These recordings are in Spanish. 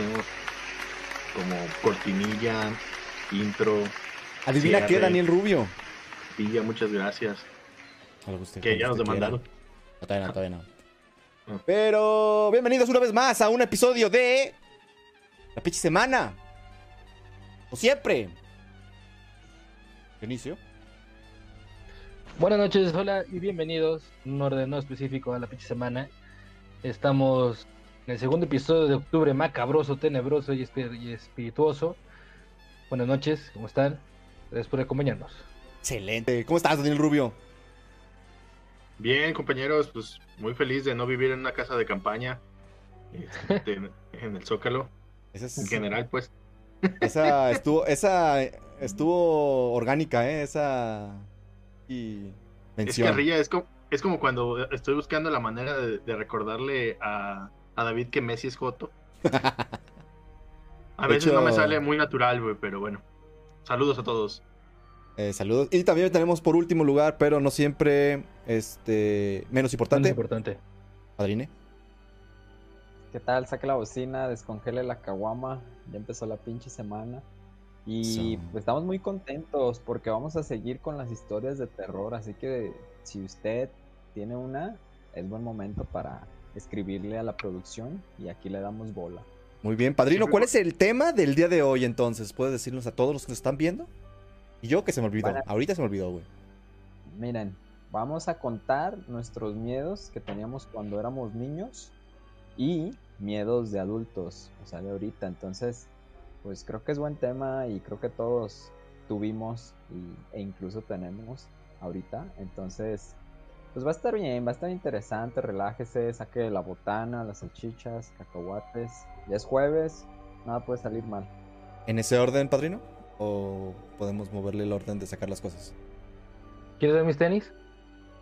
tenemos como cortinilla, intro. Adivina qué, Daniel Rubio. Villa, muchas gracias. que ya nos demandaron. No, todavía no, todavía no. Ah. Pero bienvenidos una vez más a un episodio de La Pichi Semana. Como siempre. Inicio. Buenas noches, hola y bienvenidos. Un orden no específico a La Pichi Semana. Estamos en el segundo episodio de octubre macabroso, tenebroso y, espirituoso. Buenas noches, ¿cómo están? Gracias por acompañarnos. Excelente. ¿Cómo estás, Daniel Rubio? Bien, compañeros, pues muy feliz de no vivir en una casa de campaña este, en el Zócalo. en general, pues. Esa estuvo, esa estuvo orgánica, ¿eh? Esa y mención. Es es como, es como cuando estoy buscando la manera de recordarle a, a David que Messi es Joto. A veces no me sale muy natural, güey, pero bueno. Saludos a todos. Eh, saludos. Y también tenemos por último lugar, pero no siempre este menos importante. Menos importante. Padrine. ¿Qué tal? Saque la bocina, descongele la caguama. Ya empezó la pinche semana. Y pues, estamos muy contentos porque vamos a seguir con las historias de terror. Así que si usted tiene una, es buen momento para escribirle a la producción y aquí le damos bola. Muy bien, padrino, ¿cuál es el tema del día de hoy entonces? ¿Puedes decirnos a todos los que nos están viendo? Y yo que se me olvidó, ahorita se me olvidó, güey. Miren, vamos a contar nuestros miedos que teníamos cuando éramos niños y miedos de adultos, o sea, de ahorita. Entonces, pues creo que es buen tema y creo que todos tuvimos e incluso tenemos ahorita. Entonces, pues va a estar bien, va a estar interesante, relájese, saque la botana, las salchichas, cacahuates. Ya es jueves, nada puede salir mal. ¿En ese orden, padrino? ¿O podemos moverle el orden de sacar las cosas? ¿Quieres ver mis tenis?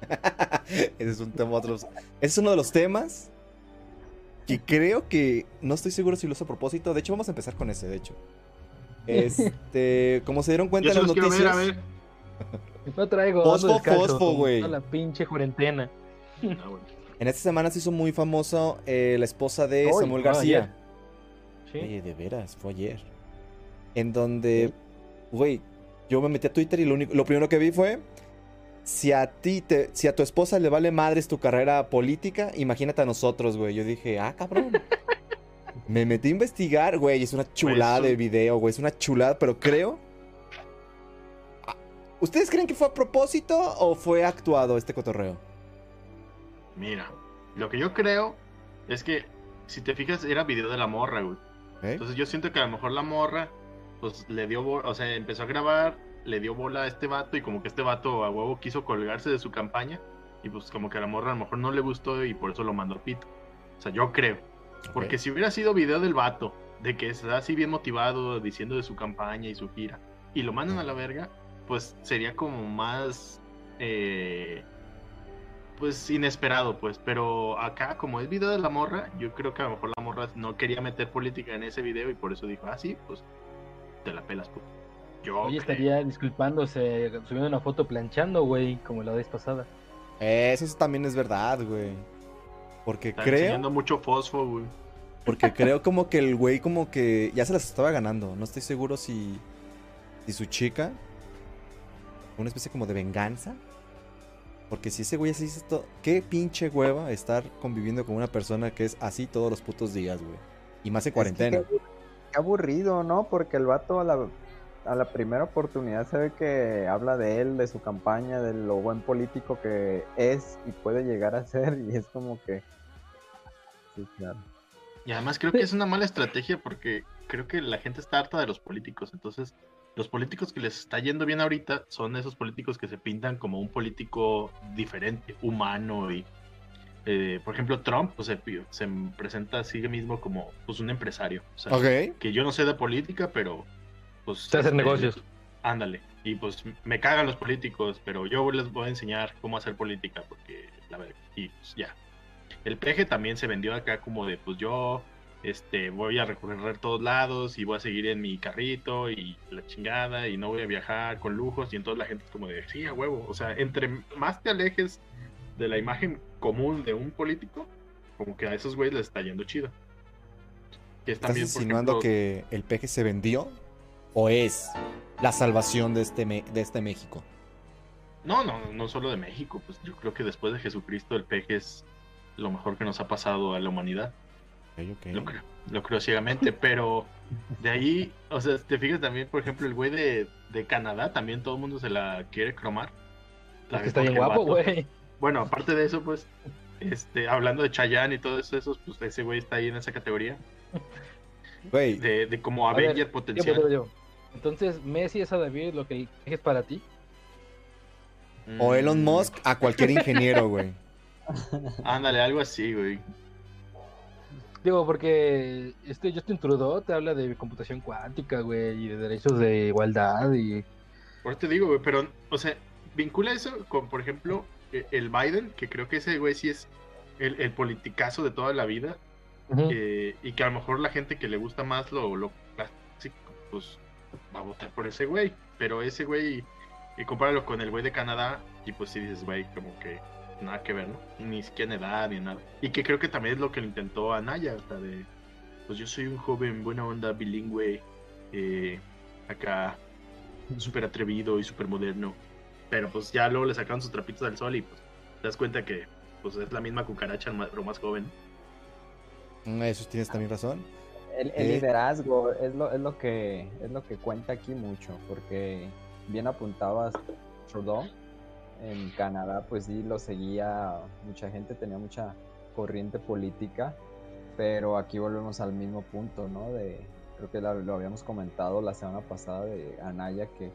ese es un tema otros. Ese es uno de los temas que creo que no estoy seguro si lo hizo a propósito. De hecho, vamos a empezar con ese, de hecho. Este, como se dieron cuenta en las noticias. a ver. No traigo. Fosfo, fosfo, güey. La pinche cuarentena. Ah, en esta semana se hizo muy famoso eh, la esposa de Samuel García. Sí. de veras, fue ayer. En donde, güey, yo me metí a Twitter y lo, único, lo primero que vi fue si a ti te, si a tu esposa le vale madres tu carrera política, imagínate a nosotros, güey. Yo dije, ah, cabrón. me metí a investigar, güey, es una chulada de video, güey, es una chulada, pero creo ¿Ustedes creen que fue a propósito o fue actuado este cotorreo? Mira, lo que yo creo es que, si te fijas, era video de la morra, güey. Entonces yo siento que a lo mejor la morra, pues le dio, o sea, empezó a grabar, le dio bola a este vato y como que este vato a huevo quiso colgarse de su campaña y pues como que a la morra a lo mejor no le gustó y por eso lo mandó a pito. O sea, yo creo. Porque si hubiera sido video del vato, de que está así bien motivado diciendo de su campaña y su gira, y lo mandan a la verga, pues sería como más eh, pues inesperado pues pero acá como es video de la morra yo creo que a lo mejor la morra no quería meter política en ese video y por eso dijo ah sí pues te la pelas pues yo Oye, estaría disculpándose subiendo una foto planchando güey como la vez pasada. Eso también es verdad güey. Porque Está creo mucho fosfo güey. porque creo como que el güey como que ya se las estaba ganando. No estoy seguro si si su chica una especie como de venganza. Porque si ese güey así dice todo, qué pinche hueva estar conviviendo con una persona que es así todos los putos días, güey. Y más en cuarentena. qué, aburrido, ¿no? Porque el vato a la, a la primera oportunidad se ve que habla de él, de su campaña, de lo buen político que es y puede llegar a ser. Y es como que. Sí, claro. Y además creo que es una mala estrategia porque creo que la gente está harta de los políticos. Entonces los políticos que les está yendo bien ahorita son esos políticos que se pintan como un político diferente, humano y eh, por ejemplo Trump pues, se, se, presenta a sí mismo como pues un empresario, que yo no sé de política, pero pues se hacen negocios. Ándale, y pues me cagan los políticos, pero yo les voy a enseñar cómo hacer política porque la verdad y pues ya. El peje también se vendió acá como de pues yo este, voy a recorrer todos lados y voy a seguir en mi carrito y la chingada y no voy a viajar con lujos y entonces la gente es como de, sí, a huevo, o sea, entre más te alejes de la imagen común de un político, como que a esos güeyes les está yendo chido. Que ¿Estás insinuando que el peje se vendió? ¿O es la salvación de este, de este México? No, no, no solo de México. Pues yo creo que después de Jesucristo el peje es lo mejor que nos ha pasado a la humanidad. Lo, creo, lo creo ciegamente, pero de ahí, o sea, te fijas también, por ejemplo, el güey de, Canadá, también todo el mundo se la quiere cromar. La que está bien guapo, güey. Bueno, aparte de eso, pues, este, hablando de Chayanne y todo eso, pues ese güey está ahí en esa categoría. Güey. De, como Avenger potencial. Entonces, Messi es a David lo que es para ti. O Elon Musk a cualquier ingeniero, güey. Ándale, algo así, güey. Digo, porque este Justin Trudeau te habla de computación cuántica, güey, y de derechos de igualdad y... Por eso te digo, güey, pero, o sea, vincula eso con, por ejemplo, e, el Biden, que creo que ese güey sí es el, el politicazo de toda la vida, eh, y que a lo mejor la gente que le gusta más lo, lo clásico, pues va a votar por ese güey, pero ese güey, y compáralo con el güey de Canadá, y pues sí dices, güey, como que nada que ver, ¿no? Ni siquiera en edad ni nada. Y que creo que también es lo que le intentó Anaya, hasta de, pues yo soy un joven buena onda, bilingüe, eh, acá súper atrevido y súper moderno. Pero pues ya luego le sacaron sus trapitos al sol y pues te das cuenta que pues es la misma cucaracha, pero más joven. Mm, eso tienes también razón. El, el eh, liderazgo es lo, es, lo que, es lo que cuenta aquí mucho, porque bien apuntabas, Trudeau, en Canadá pues sí lo seguía mucha gente, tenía mucha corriente política, pero aquí volvemos al mismo punto, ¿no? De, creo que lo, habíamos comentado la semana pasada de Anaya, que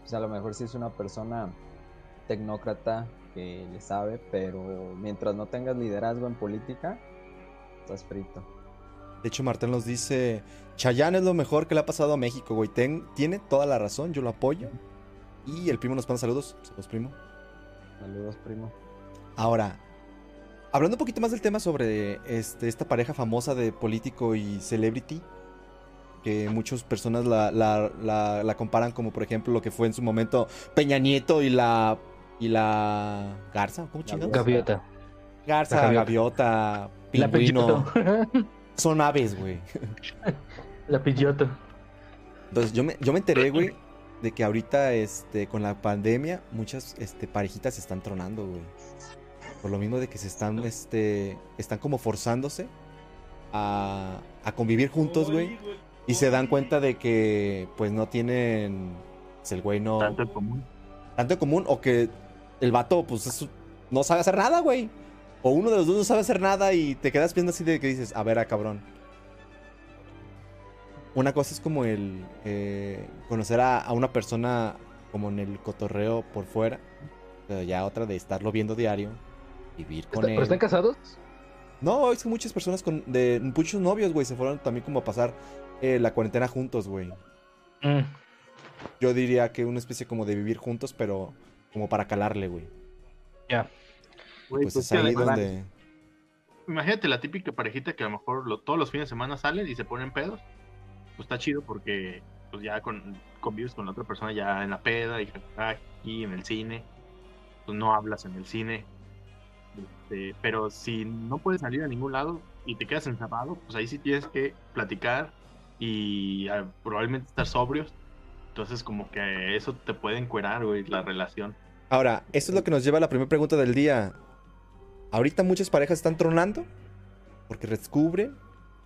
pues, a lo mejor sí es una persona tecnócrata que le sabe, pero mientras no tengas liderazgo en política, estás frito. De hecho, Martín nos dice, Chayán es lo mejor que le ha pasado a México, güey. tiene toda la razón, yo lo apoyo. Y el primo nos manda saludos. Saludos, primo. Saludos, primo. Ahora, hablando un poquito más del tema sobre este, esta pareja famosa de político y celebrity, que muchas personas la, comparan como por ejemplo lo que fue en su momento Peña Nieto y la y la Garza, ¿cómo chingados? Gaviota. Garza, gaviota, pingüino. Son aves, güey. La pillota. Entonces yo me, yo me enteré, güey, de que ahorita, este, con la pandemia, muchas, este, parejitas se están tronando, güey. Por lo mismo de que se están, este, están como forzándose a, a convivir juntos, güey. Y se dan cuenta de que, pues, no tienen, pues, el güey no... Tanto en común. Tanto en común, o que el vato, pues, no sabe hacer nada, güey. O uno de los dos no sabe hacer nada y te quedas viendo así de que dices, a ver, a cabrón una cosa es como el eh, conocer a, una persona como en el cotorreo por fuera, pero ya otra de estarlo viendo diario, vivir con él. ¿Pero están casados? No, es que muchas personas con de muchos novios, güey, se fueron también como a pasar eh, la cuarentena juntos, güey. Mm. Yo diría que una especie como de vivir juntos, pero como para calarle, güey. Ya. Pues, pues, es ahí donde... Imagínate la típica parejita que a lo mejor todos los fines de semana salen y se ponen pedos pues está chido porque pues ya con, convives con la otra persona ya en la peda y aquí en el cine, pues no hablas en el cine. Este, pero si no puedes salir a ningún lado y te quedas encerrado, pues ahí sí tienes que platicar y ah, probablemente estar sobrios. Entonces como que eso te puede encuerar, güey, la relación. Ahora, eso es lo que nos lleva a la primera pregunta del día. Ahorita muchas parejas están tronando porque descubren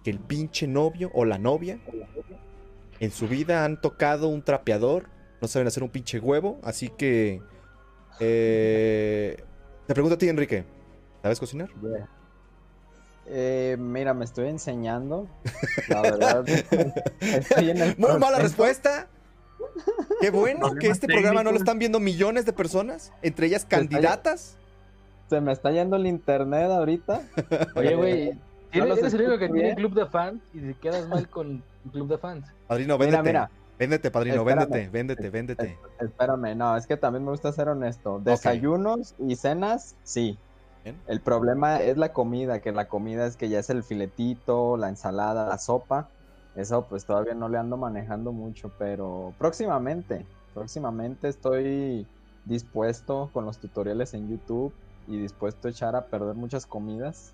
que el pinche novio o la novia en su vida han tocado un trapeador, no saben hacer un pinche huevo, así que... Eh, te pregunto a ti, Enrique, ¿sabes cocinar? Eh, mira, me estoy enseñando. La verdad. Muy mala respuesta. Qué bueno que este programa no lo están viendo millones de personas, entre ellas candidatas. Se me está yendo el internet ahorita. Oye, güey, ¿Eres, el único que tiene club de fans y te quedas mal con club de fans. Padrino, véndete. Mira, Véndete, padrino, véndete, véndete, véndete. Espérame, no, es que también me gusta ser honesto. Desayunos y cenas, sí. El problema es la comida, que la comida es que ya es el filetito, la ensalada, la sopa. Eso pues todavía no le ando manejando mucho, pero próximamente, próximamente estoy dispuesto con los tutoriales en YouTube y dispuesto a echar a perder muchas comidas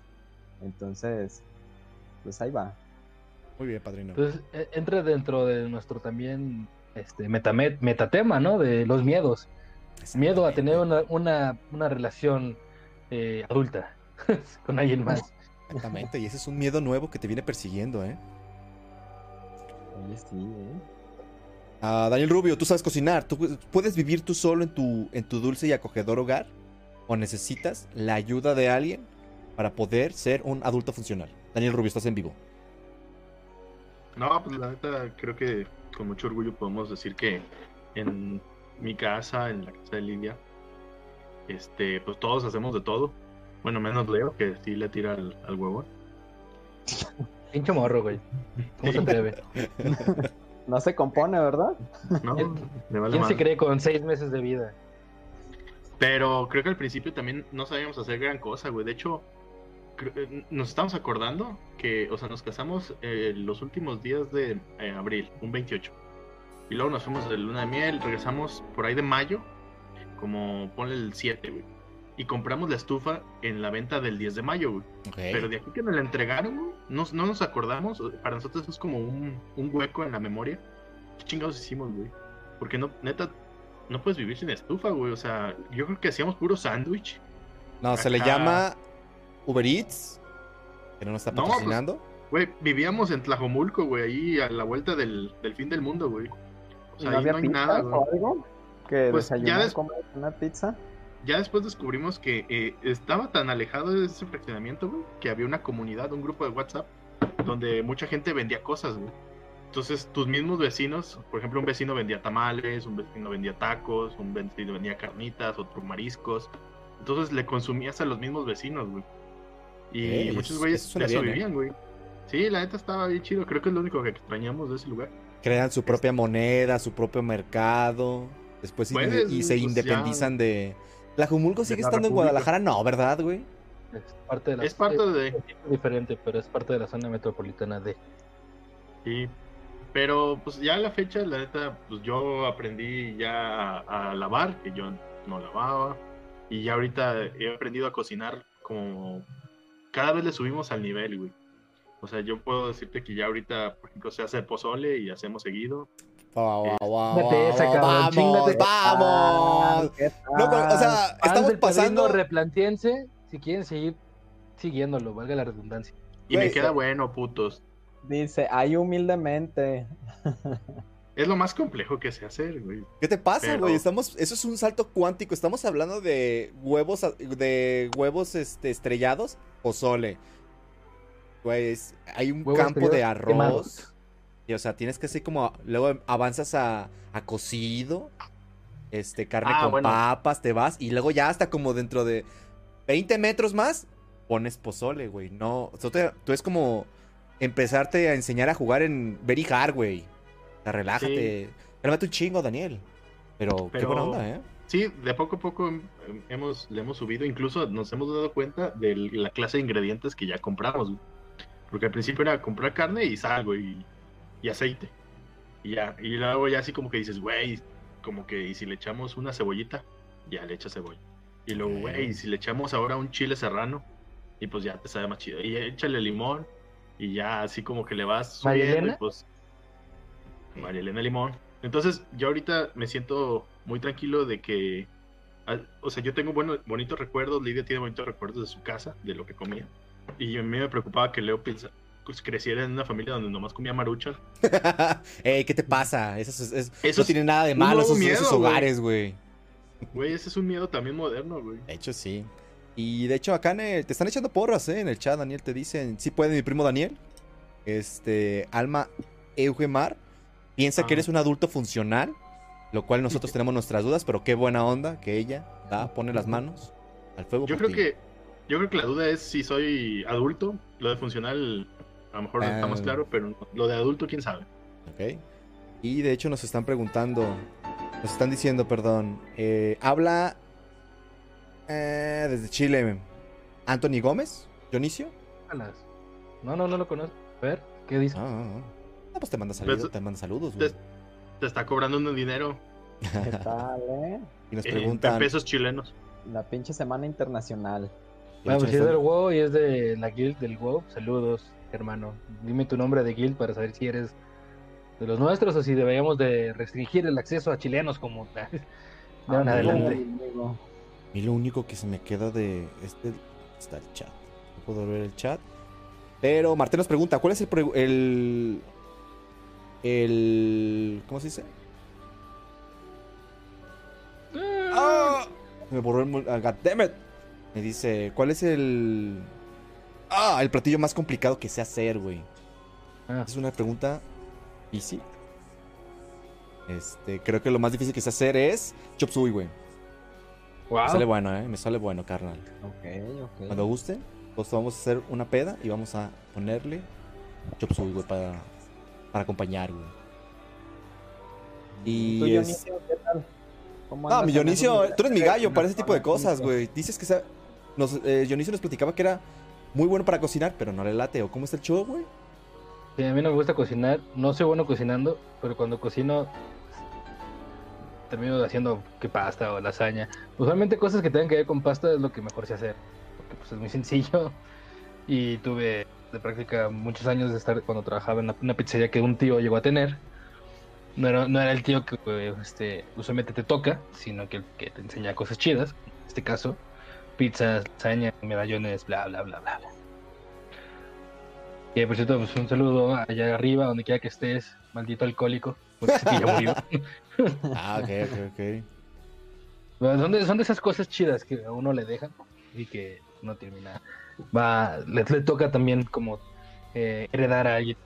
entonces, pues ahí va. Muy bien, padrino. Entonces, e, entra dentro de nuestro también este metatema, ¿no? De los miedos. Miedo a tener una, una, una relación eh, adulta con alguien más. Exactamente, y ese es un miedo nuevo que te viene persiguiendo, ¿eh? Oye, sí, ¿eh? Ah, Daniel Rubio, tú sabes cocinar. ¿Tú puedes vivir tú solo en tu, en tu dulce y acogedor hogar? ¿O necesitas la ayuda de alguien para poder ser un adulto funcional? Daniel Rubio, estás en vivo. No, pues la neta, creo que con mucho orgullo podemos decir que en mi casa, en la casa de Lidia, este, pues todos hacemos de todo. Bueno, menos Leo, que sí le tira al, al huevo. Pincho morro, güey. ¿Cómo se atreve? No se compone, ¿verdad? No, ¿Quién se cree con seis meses de vida? Pero creo que al principio también no sabíamos hacer gran cosa, güey. De hecho, nos estamos acordando que, o sea, nos casamos eh, los últimos días de eh, abril, un 28. Y luego nos fuimos de luna de miel, regresamos por ahí de mayo, como ponle el 7, güey. Y compramos la estufa en la venta del 10 de mayo, güey. Pero de aquí que nos la entregaron, güey, no, nos acordamos. Para nosotros es como un, un hueco en la memoria. ¿Qué chingados hicimos, güey? Porque no, neta, no puedes vivir sin estufa, güey. O sea, yo creo que hacíamos puro sándwich. No, se le llama Uber Eats, que no nos está pues, patrocinando. güey, vivíamos en Tlajomulco, güey, ahí a la vuelta del, del fin del mundo, güey. O sea, ahí no hay nada, güey. O algo? ¿Que pues ya des... una pizza? Ya después descubrimos que eh, estaba tan alejado de ese fraccionamiento, güey, que había una comunidad, un grupo de WhatsApp, donde mucha gente vendía cosas, güey. Entonces, tus mismos vecinos, por ejemplo, un vecino vendía tamales, un vecino vendía tacos, un vecino vendía carnitas, otro mariscos. Entonces, le consumías a los mismos vecinos, güey. Y muchos güeyes de eso ¿eh? vivían, güey. Sí, la neta estaba bien chido. Creo que es lo único que extrañamos de ese lugar. Crean su propia moneda, su propio mercado. Después y, se independizan de. ¿La Jumulco sigue estando en Guadalajara? No, ¿verdad, güey? Es parte de la Es parte de. Es diferente, pero es parte de la zona metropolitana de. Sí, pero pues ya a la fecha, la neta, pues yo aprendí ya a, lavar, que yo no lavaba. Y ya ahorita he aprendido a cocinar como cada vez le subimos al nivel, güey. O sea, yo puedo decirte que ya ahorita, por ejemplo, se hace pozole y hacemos seguido. vamos, vamos. vamos. o sea, estamos pasando. Replantiense si quieren seguir siguiéndolo, valga la redundancia. Y me queda bueno, putos. Dice, hay humildemente. Es lo más complejo que sé hacer, güey. ¿Qué te pasa, güey? Estamos, eso es un salto cuántico. Estamos hablando de huevos, de huevos este, estrellados o sole. Güey, hay un campo de arroz. Y, o sea, tienes que así como, luego avanzas a, a cocido, este, carne ah, con papas, te vas, y luego ya hasta como dentro de 20 metros más, pones pozole, güey. No, tú es como empezarte a enseñar a jugar en Very Hard, güey. O sea, relájate. Sí. un chingo, Daniel. Pero, qué buena onda, ¿eh? Sí, de poco a poco hemos, le hemos subido. Incluso nos hemos dado cuenta de la clase de ingredientes que ya compramos. Porque al principio era comprar carne y sal, güey, y, aceite. Y ya, y luego ya así como que dices, güey, como que y si le echamos una cebollita, ya le echas cebolla. Y luego, güey, si le echamos ahora un chile serrano, y pues ya te sabe más chido. Y échale limón, y ya así como que le vas subiendo, y pues María Elena Limón. Entonces, yo ahorita me siento muy tranquilo de que, o sea, yo tengo buenos, bonitos recuerdos, Lidia tiene bonitos recuerdos de su casa, de lo que comía. Y a mí me preocupaba que Leo pues, creciera en una familia donde nomás comía maruchan. Ey, ¿qué te pasa? Eso, es, eso no tiene nada de malo, esos, miedo, esos hogares, güey. Güey, ese es un miedo también moderno, güey. De hecho, sí. Y de hecho, acá te están echando porras, ¿eh? En el chat, Daniel, te dicen, sí puede mi primo Daniel. Este, Alma Eugemar piensa que eres un adulto funcional, lo cual nosotros tenemos nuestras dudas, pero qué buena onda que ella da, pone las manos al fuego. Yo creo que yo creo que la duda es si soy adulto, lo de funcional a lo mejor no está más ah. claro, pero lo de adulto quién sabe. Ok. Y de hecho nos están preguntando, nos están diciendo, perdón, eh, habla eh, desde Chile, Anthony Gómez, Dionisio. No, no, no lo conozco. A ver, ¿qué dice? Ah, ah, ah. Ah, pues te manda saludos, pues, te manda saludos, güey. Te, está cobrando un dinero. ¿Qué tal, eh? Y nos preguntan. En pesos chilenos. La pinche semana internacional. Bueno, pues si es del WoW y es de la guild del WoW, saludos. hermano. Dime tu nombre de guild para saber si eres de los nuestros o si deberíamos de restringir el acceso a chilenos como de ah, adelante. Y lo único que se me queda de este está el chat. No puedo ver el chat. Pero Martín nos pregunta, ¿cuál es el, el el ¿cómo se dice? ¡Ah! Me borró el God damn it. Me dice, ¿cuál es el Ah, el platillo más complicado que sé hacer, güey. Ah. Es una pregunta easy. Este, creo que lo más difícil que sé hacer es chop suey, güey. Me sale bueno, eh. Me sale bueno, carnal. Ok, ok. Cuando guste, pues vamos a hacer una peda y vamos a ponerle chop suey, güey, para, para acompañar, güey. Y. ¿Tú, es... qué tal? Ah, mi Dionisio, tú eres mi gallo para ese tipo de cosas, güey. Dices que se... nos, eh, Dionisio nos platicaba que era muy bueno para cocinar, pero no le late. ¿O cómo está el show, güey? Sí, a mí no me gusta cocinar. No soy bueno cocinando, pero cuando cocino termino haciendo que pasta o lasaña. Usualmente cosas que tengan que ver con pasta es lo que mejor sé hacer, porque pues es muy sencillo. Y tuve de práctica muchos años de estar cuando trabajaba en una pizzería que un tío llegó a tener. No era, no era el tío que este, usualmente te toca, sino que que te enseña cosas chidas. En este caso, pizzas, lasaña, medallones, bla, bla, bla, bla. Y por cierto, pues un saludo allá arriba, donde quiera que estés, maldito alcohólico. Porque murió. ah, ok, ok, ok. son, de, son de esas cosas chidas que a uno le dejan y que no termina. Va, le, toca también como eh, heredar a alguien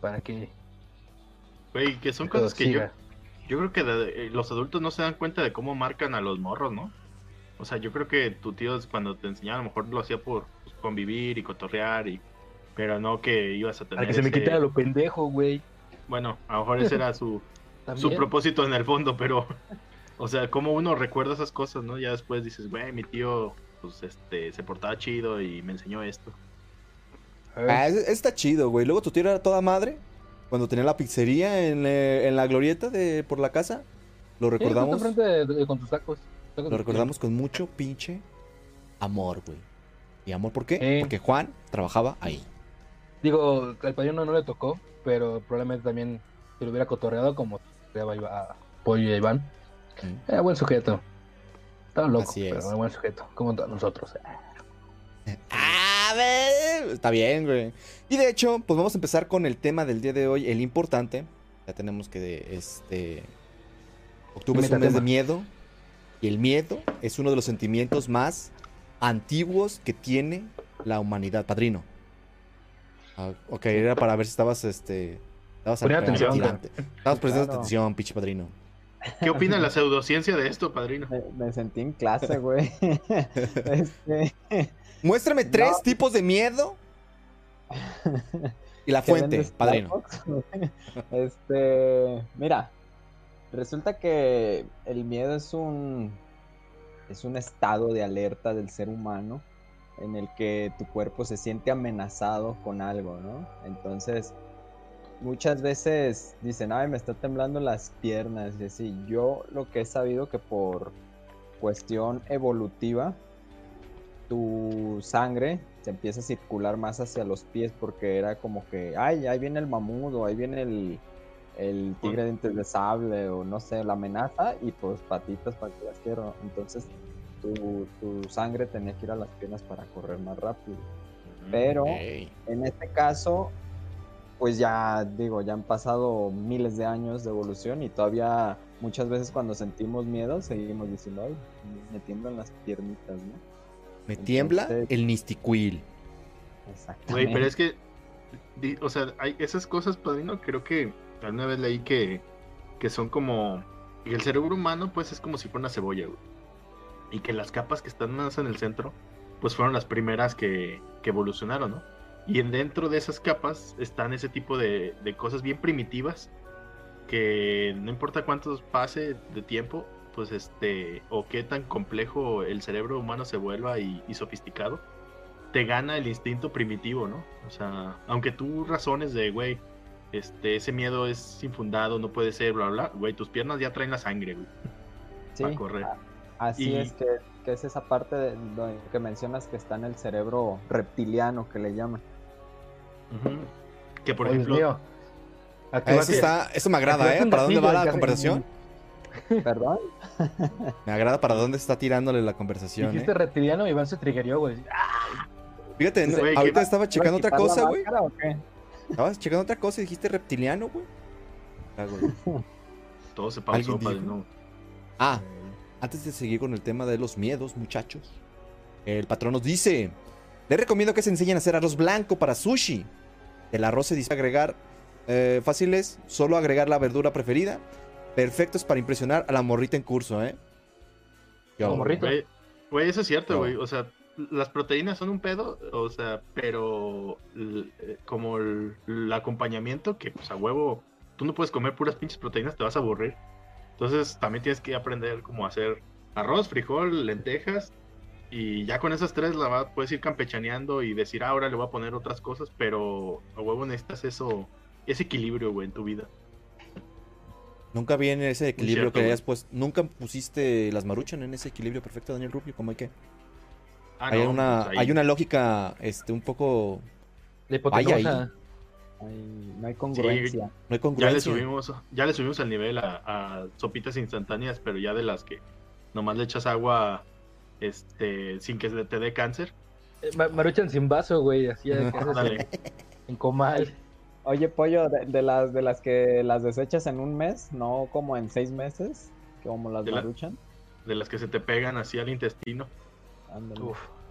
para que. Güey, que son cosas que yo. Yo creo que eh, los adultos no se dan cuenta de cómo marcan a los morros, ¿no? O sea, yo creo que tu tío cuando te enseñaba a lo mejor lo hacía por pues, convivir y cotorrear y pero no que ibas a tener. A que se me quitara lo pendejo, güey. Bueno, a lo mejor ese era su, su propósito en el fondo, pero. O sea, como uno recuerda esas cosas, ¿no? Ya después dices, güey, mi tío, pues este, se portaba chido y me enseñó esto. Ah, está chido, güey. Luego tu tío era toda madre. Cuando tenía la pizzería en, eh, en la glorieta de por la casa. Lo recordamos. con tus tacos. Lo recordamos con mucho pinche amor, güey. ¿Y amor por qué? Porque Juan trabajaba ahí. Digo, al padrino no le tocó, pero probablemente también se lo hubiera cotorreado como a Pollo y a Iván. Era buen sujeto. Estaba loco, pero era buen sujeto, como nosotros. A ver, está bien, güey. Y de hecho, pues vamos a empezar con el tema del día de hoy, el importante. Ya tenemos que, este... Octubre es un mes de miedo. Y el miedo es uno de los sentimientos más antiguos que tiene la humanidad, padrino. Ah, ok, era para ver si estabas, este... Estabas atención. Estabas prestando atención, pinche padrino. ¿Qué opina la pseudociencia de esto, padrino? Me, sentí en clase, güey. este... Muéstrame tres tipos de miedo. Y la fuente, padrino. este, mira, Resulta que el miedo es un, es un estado de alerta del ser humano en el que tu cuerpo se siente amenazado con algo, ¿no? Entonces, muchas veces dicen, ay, me está temblando las piernas y así. Yo lo que he sabido que por cuestión evolutiva, tu sangre se empieza a circular más hacia los pies porque era como que, ay, ahí viene el mamudo, ahí viene el, el tigre de dientes de sable o no sé, la amenaza y pues patitas para que las quiero. Entonces tu, sangre tenía que ir a las piernas para correr más rápido. Pero en este caso, pues ya digo, ya han pasado miles de años de evolución y todavía muchas veces cuando sentimos miedo seguimos diciendo, ay, me tiemblan las piernitas, ¿no? Me tiembla el nisticuil. Exactamente. pero es que, o sea, hay esas cosas, padrino, creo que una vez leí que, que son como. Y el cerebro humano, pues es como si fuera una cebolla, Y que las capas que están más en el centro, pues fueron las primeras que, que evolucionaron, ¿no? Y en dentro de esas capas están ese tipo de, de cosas bien primitivas que no importa cuánto pase de tiempo, pues este, o qué tan complejo el cerebro humano se vuelva y, y, sofisticado, te gana el instinto primitivo, ¿no? O sea, aunque tú razones de, güey, este, ese miedo es infundado, no puede ser, bla, bla, güey, tus piernas ya traen la sangre, güey. Sí, para correr. Así es que, es esa parte de, que mencionas que está en el cerebro reptiliano que le llaman. Que por ejemplo. Eso, está, eso me agrada, ¿eh? ¿Para dónde va la conversación? ¿Perdón? Me agrada para dónde está tirándole la conversación. Dijiste ¿eh? reptiliano y Iván se triggerió, güey. Fíjate, ahorita estaba checando otra cosa, güey. Estabas checando otra cosa y dijiste reptiliano, güey. Ah, Todo se pasó para no. Ah, antes de seguir con el tema de los miedos, muchachos. El patrón nos dice: Les recomiendo que se enseñen a hacer arroz blanco para sushi. El arroz se dice agregar eh, fáciles, solo agregar la verdura preferida. Perfectos para impresionar a la morrita en curso, ¿eh? morrita. Güey, eso es cierto, güey. O sea, las proteínas son un pedo, o sea, pero eh, como el, acompañamiento, que pues a huevo, tú no puedes comer puras pinches proteínas, te vas a aburrir. Entonces también tienes que aprender cómo hacer arroz, frijol, lentejas. Y ya con esas tres la puedes ir campechaneando y decir, ah, ahora le voy a poner otras cosas, pero a huevo necesitas eso, ese equilibrio, güey, en tu vida. Nunca viene ese equilibrio que hayas pues Nunca pusiste las maruchan en ese equilibrio perfecto, Daniel Rubio, como hay que. Ah, hay, una, pues hay una lógica este, un poco. De ahí. no hay congruencia. no hay congruencia. Ya le subimos, ya le subimos el nivel a, sopitas instantáneas, pero ya de las que nomás le echas agua este sin que te dé cáncer. Eh, maruchan sin vaso, güey, así en comal. Oye, pollo, de, las de las que las desechas en un mes, no como en seis meses, como las de maruchan. de las que se te pegan así al intestino.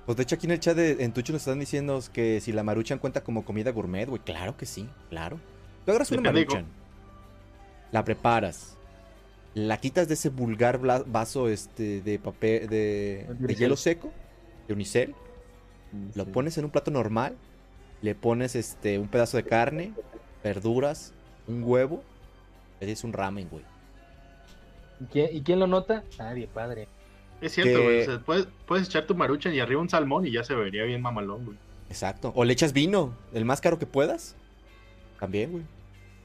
Pues de hecho aquí en el chat de, en Twitch nos están diciendo que si la maruchan cuenta como comida gourmet, güey. Claro que sí, claro. Tú agarras una maruchan, la preparas, la quitas de ese vulgar vaso este de papel de, hielo seco, de unicel, lo pones en un plato normal le pones este un pedazo de carne, verduras, un huevo, y es un ramen, güey. ¿Y quién, lo nota? Nadie, padre. Es cierto, güey. puedes, puedes, echar tu maruchan y arriba un salmón y ya se vería bien mamalón, güey. Exacto. O le echas vino, el más caro que puedas. También, güey.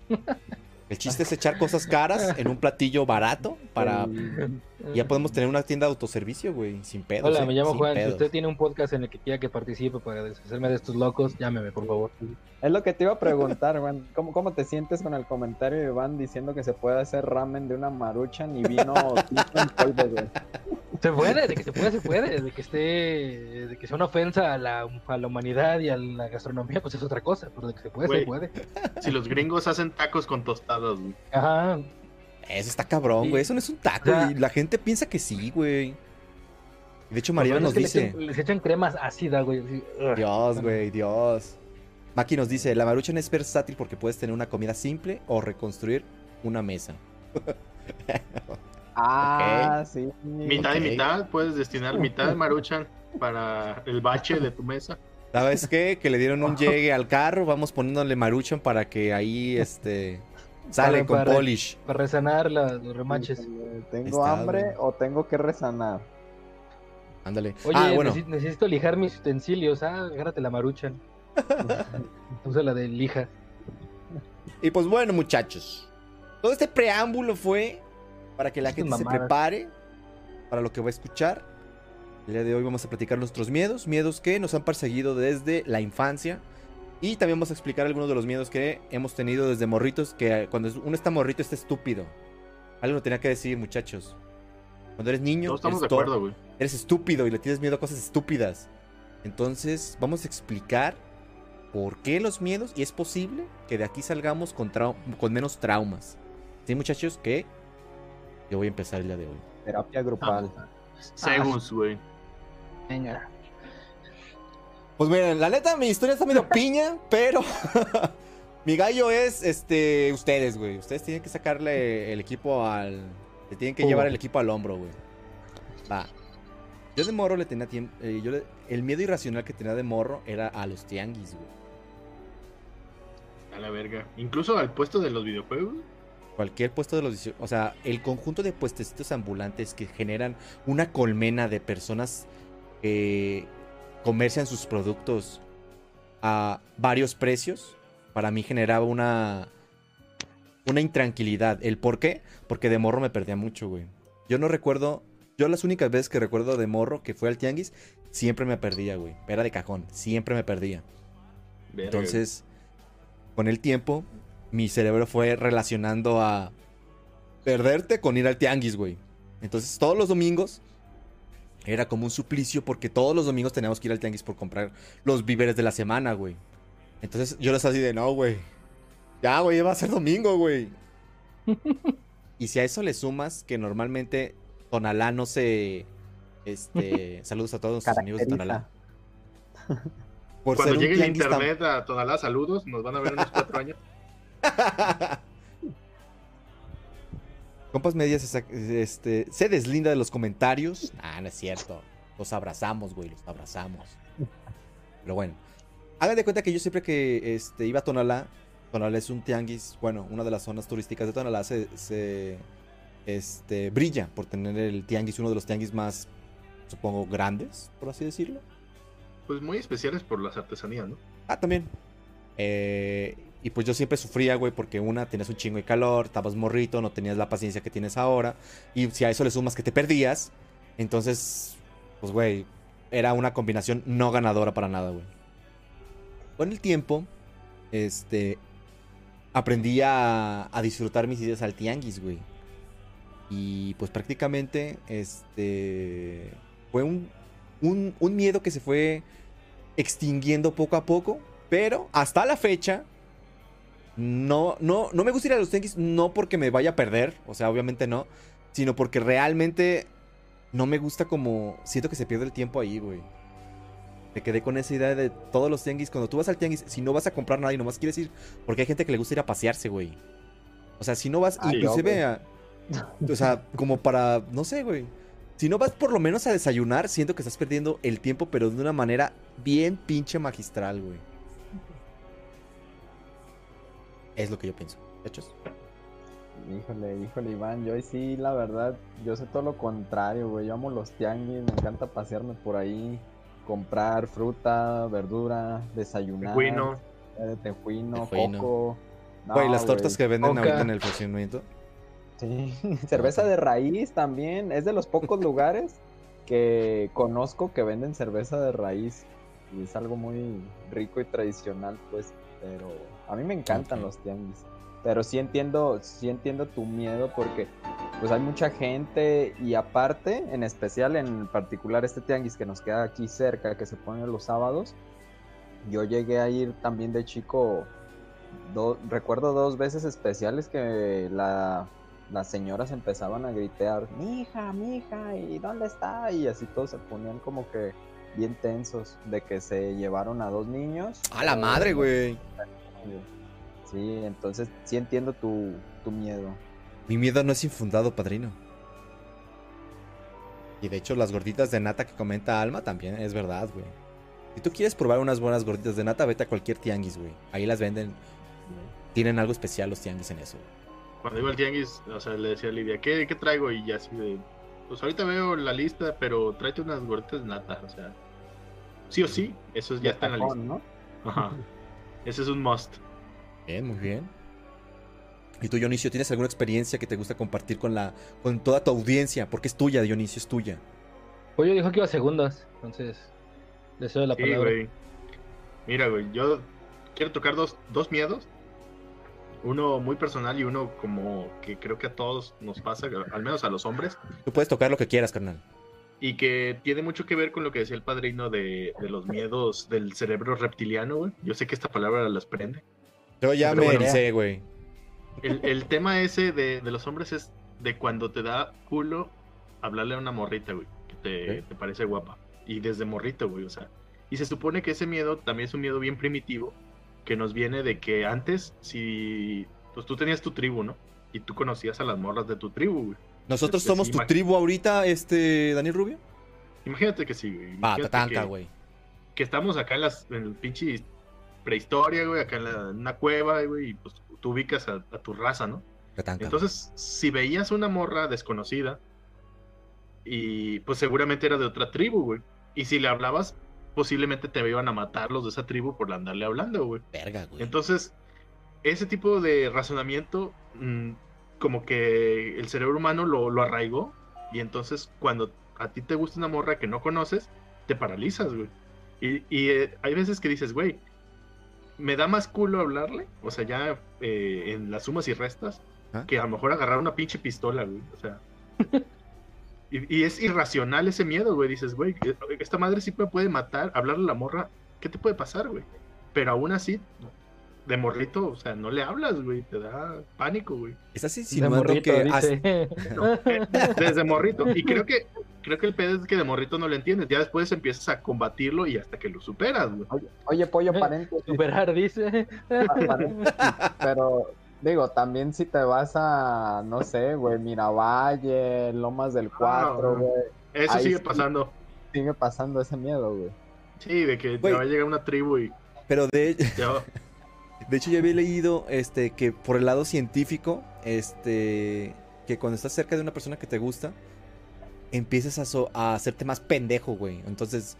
El chiste es echar cosas caras en un platillo barato para... Ya podemos tener una tienda de autoservicio, güey, sin pedo. Hola, me llamo Juan. Si usted tiene un podcast en el que quiera que participe para deshacerme de estos locos, llámeme, por favor. Es lo que te iba a preguntar, Juan. ¿Cómo, cómo te sientes con el comentario de Iván diciendo que se puede hacer ramen de una marucha ni vino en polvo, güey? Se puede, de que se puede, se puede. De que esté, de que sea una ofensa a la, a la humanidad y a la gastronomía, pues es otra cosa. Pero de que se puede, se puede. Si los gringos hacen tacos con tostadas, güey. Ajá. Eso está cabrón, güey. Eso no es un taco, y la gente piensa que sí, güey. De hecho, María nos dice. Les, echan cremas ácidas, güey. Dios, güey, Dios. Maki nos dice: La maruchan es versátil porque puedes tener una comida simple o reconstruir una mesa. Ah, sí. Mitad y mitad, puedes destinar mitad de maruchan para el bache de tu mesa. ¿Sabes qué? Que le dieron un llegue al carro, vamos poniéndole maruchan para que ahí este sale con polish. Para resanar los remaches. ¿Tengo hambre o tengo que resanar? Ándale. Oye, ah, bueno. necesito lijar mis utensilios, ah, agárrate la maruchan. Usa la de lija. Y pues bueno, muchachos. Todo este preámbulo fue para que la gente se prepare para lo que va a escuchar. El día de hoy vamos a platicar nuestros miedos, miedos que nos han perseguido desde la infancia. Y también vamos a explicar algunos de los miedos que hemos tenido desde morritos, que cuando uno está morrito está estúpido. Algo lo tenía que decir, muchachos. Cuando eres niño, eres, estúpido y le tienes miedo a cosas estúpidas. Entonces, vamos a explicar por qué los miedos y es posible que de aquí salgamos con, con menos traumas. ¿Sí, muchachos? Que yo voy a empezar el día de hoy. Terapia grupal. Según, güey. Venga. Pues miren, la neta, mi historia está medio piña, pero mi gallo es este ustedes, güey. Ustedes tienen que sacarle el equipo al. Le tienen que llevar el equipo al hombro, güey. Va. Yo de morro le tenía tiempo. Eh, yo el miedo irracional que tenía de morro era a los tianguis, güey. A la verga. Incluso al puesto de los videojuegos. Cualquier puesto de los... O sea, el conjunto de puestecitos ambulantes que generan una colmena de personas que comercian sus productos a varios precios, para mí generaba una... Una intranquilidad. ¿El por qué? Porque de morro me perdía mucho, güey. Yo no recuerdo... Yo las únicas veces que recuerdo de morro que fue al tianguis, siempre me perdía, güey. Era de cajón, siempre me perdía. Entonces, con el tiempo, mi cerebro fue relacionando a perderte con ir al tianguis, güey. Entonces todos los domingos era como un suplicio porque todos los domingos teníamos que ir al tianguis por comprar los víveres de la semana, güey. Entonces yo les así de, no, güey. Ya, güey, va a ser domingo, güey. y si a eso le sumas que normalmente Tonalá no se... Este, saludos a todos nuestros amigos de Tonalá. Cuando llegue el internet a Tonalá, saludos. Nos van a ver unos cuatro años. Compas Medias este, se deslinda de los comentarios. Ah, no es cierto. Los abrazamos, güey, los abrazamos. Pero bueno. Hagan de cuenta que yo siempre que este, iba a Tonalá, Tonalá es un tianguis, bueno, una de las zonas turísticas de Tonalá se, este, brilla por tener el tianguis, uno de los tianguis más, supongo, grandes, por así decirlo. Pues muy especiales por las artesanías, ¿no? Ah, también. Eh, y pues yo siempre sufría, güey, porque una, tenías un chingo de calor, estabas morrito, no tenías la paciencia que tienes ahora. Y si a eso le sumas que te perdías, entonces, pues, güey, era una combinación no ganadora para nada, güey. Con el tiempo, este, aprendí a, disfrutar mis ideas al tianguis, güey. Y pues prácticamente, este, fue un, un, un miedo que se fue extinguiendo poco a poco. Pero hasta la fecha, no, no, no me gusta ir a los tianguis, no porque me vaya a perder, o sea, obviamente no, sino porque realmente no me gusta como. Siento que se pierde el tiempo ahí, güey. Me quedé con esa idea de todos los tianguis. Cuando tú vas al tianguis, si no vas a comprar nada y nomás quieres ir, porque hay gente que le gusta ir a pasearse, güey. O sea, si no vas, inclusive a. O sea, como para. No sé, güey. Si no vas por lo menos a desayunar, siento que estás perdiendo el tiempo, pero de una manera bien pinche magistral, güey. Es lo que yo pienso. ¿Hechos? Híjole, híjole, Iván, yo sí, la verdad, yo sé todo lo contrario, güey. Yo amo los tianguis, me encanta pasearme por ahí, comprar fruta, verdura, desayunar. Tejuino. Eh, tejuino, coco. güey, las tortas que venden ahorita en el funcionamiento. Sí, cerveza de raíz también. Es de los pocos lugares que conozco que venden cerveza de raíz. Y es algo muy rico y tradicional, pues, pero a mí me encantan los tianguis. Pero sí entiendo, sí entiendo tu miedo porque pues hay mucha gente y aparte, en especial en particular este tianguis que nos queda aquí cerca, que se pone los sábados, yo llegué a ir también de chico, recuerdo dos veces especiales que la, las señoras empezaban a gritar, mi hija, mi hija, ¿y dónde está? Y así todos se ponían como que bien tensos de que se llevaron a dos niños. A la madre, güey. Sí, entonces sí entiendo tu, miedo. Mi miedo no es infundado, padrino. Y de hecho, las gorditas de nata que comenta Alma también es verdad, güey. Si tú quieres probar unas buenas gorditas de nata, vete a cualquier tianguis, güey. Ahí las venden. Tienen algo especial los tianguis en eso. Cuando iba al tianguis, o sea, le decía a Lidia, ¿qué, traigo? Y ya así de, pues ahorita veo la lista, pero tráete unas gorditas de nata, o sea, sí o sí, eso ya está en la lista. ¿no? Ajá. Ese es un must. Bien, muy bien. ¿Y tú, Dionisio, tienes alguna experiencia que te gusta compartir con la con toda tu audiencia? Porque es tuya, Dionisio, es tuya. Pues yo dijo que iba a segundas, entonces deseo la palabra. Mira, güey, yo quiero tocar dos, dos miedos. Uno muy personal y uno como que creo que a todos nos pasa, al menos a los hombres. Tú puedes tocar lo que quieras, carnal y que tiene mucho que ver con lo que decía el padrino de, los miedos del cerebro reptiliano, güey. Yo sé que esta palabra las prende. Yo ya me sé, güey. El, tema ese de, los hombres es de cuando te da culo hablarle a una morrita, güey, que te, parece guapa. Y desde morrito, güey, o sea. Y se supone que ese miedo también es un miedo bien primitivo, que nos viene de que antes, si pues tú tenías tu tribu, ¿no? Y tú conocías a las morras de tu tribu, güey. ¿Nosotros somos tu tribu ahorita, este, Daniel Rubio? Imagínate que sí, güey. Ah, tatanca, güey. Que, estamos acá en, las, en el pinche prehistoria, güey, acá en, una cueva, güey, y pues tú ubicas a, tu raza, ¿no? Entonces, si veías una morra desconocida, y pues seguramente era de otra tribu, güey. Y si le hablabas, posiblemente te iban a matar los de esa tribu por andarle hablando, güey. Verga, güey. Entonces, ese tipo de razonamiento mm, como que el cerebro humano lo, lo arraigó y entonces cuando a ti te gusta una morra que no conoces, te paralizas, güey. Y, y eh, hay veces que dices, güey, me da más culo hablarle, o sea, ya eh, en las sumas y restas, ¿Ah? que a lo mejor agarrar una pinche pistola, güey. O sea. y, es irracional ese miedo, güey. Dices, güey, esta madre sí me puede matar, hablarle a la morra. ¿Qué te puede pasar, güey? Pero aún así, de morrito, o sea, no le hablas, güey, te da pánico, güey. Estás insinuando que eh, desde morrito. Y creo que creo que el pedo es que de morrito no lo entiendes, ya después empiezas a combatirlo y hasta que lo superas, güey. Oye, pollo paréntesis. Superar, dice. Pero digo, también si te vas a no sé, güey, Miravalle, Lomas del 4, ah, güey. Eso sigue pasando. Sigue pasando ese miedo, güey. Sí, de que te va a llegar una tribu y pero de De hecho, yo había leído este, que por el lado científico, este, que cuando estás cerca de una persona que te gusta, empiezas a, hacerte más pendejo, güey. Entonces,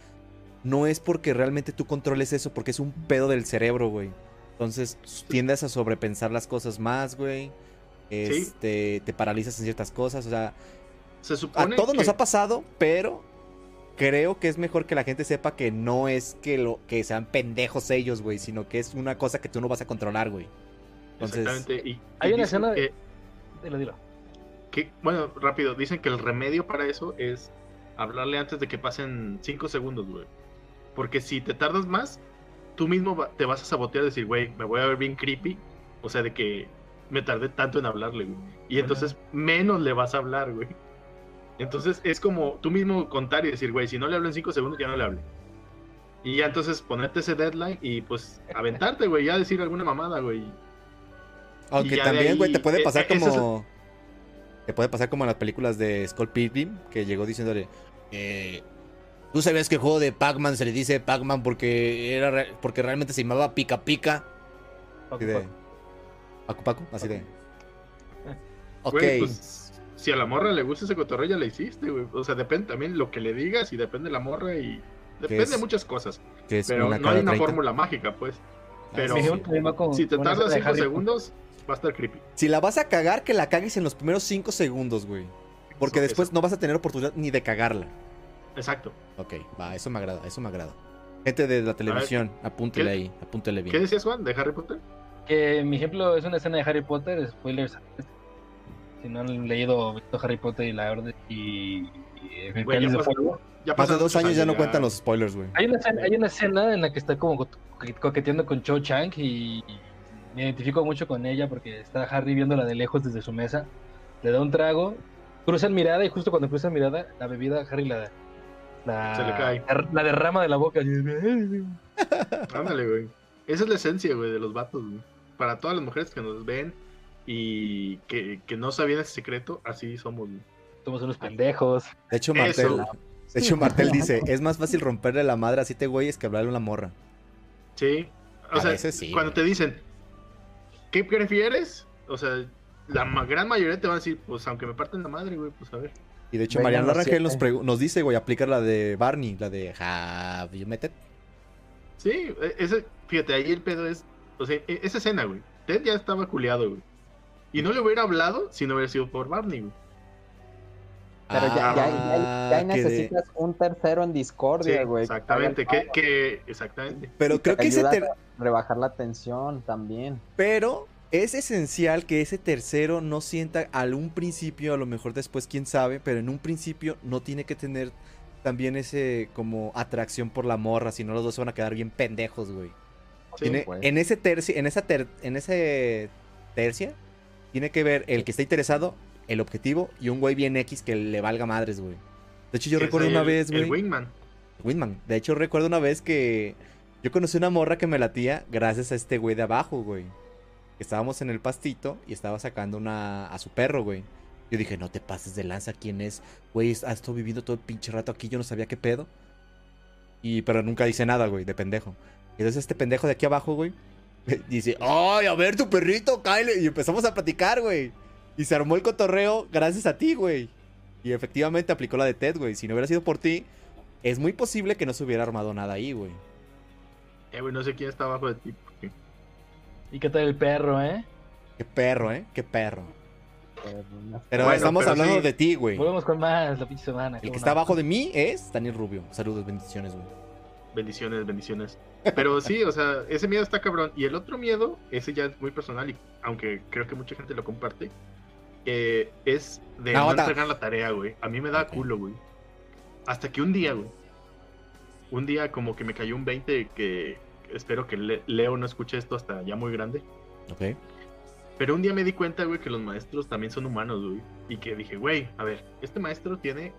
no es porque realmente tú controles eso, porque es un pedo del cerebro, güey. Entonces, tiendes a sobrepensar las cosas más, güey. Este, te paralizas en ciertas cosas, o sea, se supone a todos nos ha pasado, pero creo que es mejor que la gente sepa que no es que lo que sean pendejos ellos, güey, sino que es una cosa que tú no vas a controlar, güey. Exactamente. Y, hay una escena de... Dilo, dilo. Que, bueno, rápido, dicen que el remedio para eso es hablarle antes de que pasen cinco segundos, güey. Porque si te tardas más, tú mismo te vas a sabotear y decir, güey, me voy a ver bien creepy. O sea, de que me tardé tanto en hablarle, güey. Y entonces menos le vas a hablar, güey. Entonces es como tú mismo contar y decir, güey, si no le hablo en 5 segundos, ya no le hable. Y ya entonces ponerte ese deadline y pues aventarte, güey, ya decir alguna mamada, güey. Aunque también, güey, te puede pasar e, como. Te puede pasar como en las películas de Skull Pilgrim, que llegó diciéndole. Eh, ¿Tú sabías que el juego de Pac-Man se le dice Pac-Man porque era porque realmente se llamaba Pica Pica? Paco, de, Paco Paco, así de. Ok. Pues, si a la morra le gusta ese cotorreo, ya le hiciste, güey. O sea, depende también lo que le digas y depende de la morra y depende de muchas cosas. Pero no hay una fórmula mágica, pues. Pero si te tardas 5 segundos, va a estar creepy. Si la vas a cagar, que la cagues en los primeros 5 segundos, güey. Porque después no vas a tener oportunidad ni de cagarla. Exacto. Ok, va, eso me agrada, eso me agrada. Gente de la televisión, apúntele ahí, apúntele bien. ¿Qué decías, Juan, de Harry Potter? Que mi ejemplo es una escena de Harry Potter, spoilers si no han leído Harry Potter y la Orden y, ya Hace dos años ya, no cuentan los spoilers, güey. Hay una, escena, hay una escena en la que está como coqueteando con Cho Chang y me identifico mucho con ella porque está Harry viéndola de lejos desde su mesa. Le da un trago, cruzan mirada y justo cuando cruzan mirada, la bebida Harry la, la, Se le cae. la, derrama de la boca. Ándale, güey. Esa es la esencia, güey, de los vatos, güey. Para todas las mujeres que nos ven, y que, no sabían ese secreto, así somos. Somos unos pendejos. De hecho, Martel, de hecho, Martel dice, es más fácil romperle la madre a siete güeyes que hablarle a una morra. Sí. O sea, cuando te dicen, ¿qué prefieres? O sea, la gran mayoría te van a decir, pues aunque me parten la madre, güey, pues a ver. Y de hecho, Mariano Rangel nos, nos, dice, güey, aplicar la de Barney, la de Have you met it? Sí, e, ese, fíjate, ahí el pedo es, o sea, e, esa escena, güey. Ted ya estaba culeado, güey. Y no le hubiera hablado si no hubiera sido por Barney, Pero ya, ya, ah, necesitas un tercero en discordia, güey. exactamente, que, exactamente. Pero creo que, ese rebajar la tensión también. Pero es esencial que ese tercero no sienta algún principio, a lo mejor después quién sabe, pero en un principio no tiene que tener también ese como atracción por la morra, si no los dos se van a quedar bien pendejos, güey. En ese tercio, en esa en ese tercia tiene que ver el que está interesado, el objetivo y un güey bien X que le valga madres, güey. De hecho, yo recuerdo una vez, güey. El Wingman. Wingman. De hecho, recuerdo una vez que yo conocí una morra que me latía gracias a este güey de abajo, güey. Estábamos en el pastito y estaba sacando una a su perro, güey. Yo dije, no te pases de lanza, ¿quién es? Güey, has estado viviendo todo el pinche rato aquí, yo no sabía qué pedo. Y, pero nunca dice nada, güey, de pendejo. Y entonces este pendejo de aquí abajo, güey, Dice, ay, a ver tu perrito, Kyle. Y empezamos a platicar, güey. Y se armó el cotorreo gracias a ti, güey. Y efectivamente aplicó la de Ted, güey. Si no hubiera sido por ti, es muy posible que no se hubiera armado nada ahí, güey. Eh, güey, no sé quién está abajo de ti. ¿Y qué tal el perro, eh? Qué perro, eh? Qué perro. Pero estamos hablando de ti, güey. Volvemos con más la pinche semana. El que está abajo de mí es Daniel Rubio. Saludos, bendiciones, güey. Bendiciones, bendiciones. Pero sí, o sea, ese miedo está cabrón. Y el otro miedo, ese ya es muy personal, y aunque creo que mucha gente lo comparte, eh, es de no, entregar la tarea, güey. A mí me da culo, güey. Hasta que un día, güey. Un día como que me cayó un 20 que espero que Leo no escuche esto hasta ya muy grande. Ok. Pero un día me di cuenta, güey, que los maestros también son humanos, güey. Y que dije, güey, a ver, este maestro tiene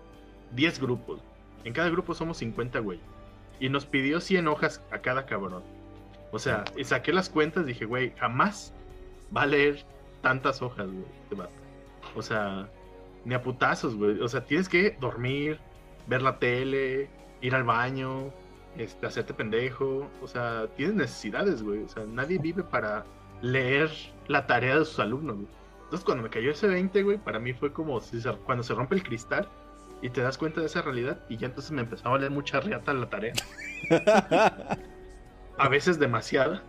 10 grupos. En cada grupo somos 50, güey. Y nos pidió 100 hojas a cada cabrón. O sea, y saqué las cuentas dije, güey, jamás va a leer tantas hojas, güey. Este o sea, ni a putazos, güey. O sea, tienes que dormir, ver la tele, ir al baño, este, hacerte pendejo. O sea, tienes necesidades, güey. O sea, nadie vive para leer la tarea de sus alumnos, güey. Entonces, cuando me cayó ese 20, güey, para mí fue como si cuando se rompe el cristal y te das cuenta de esa realidad. Y ya entonces me empezaba a leer mucha riata la tarea. a veces demasiada.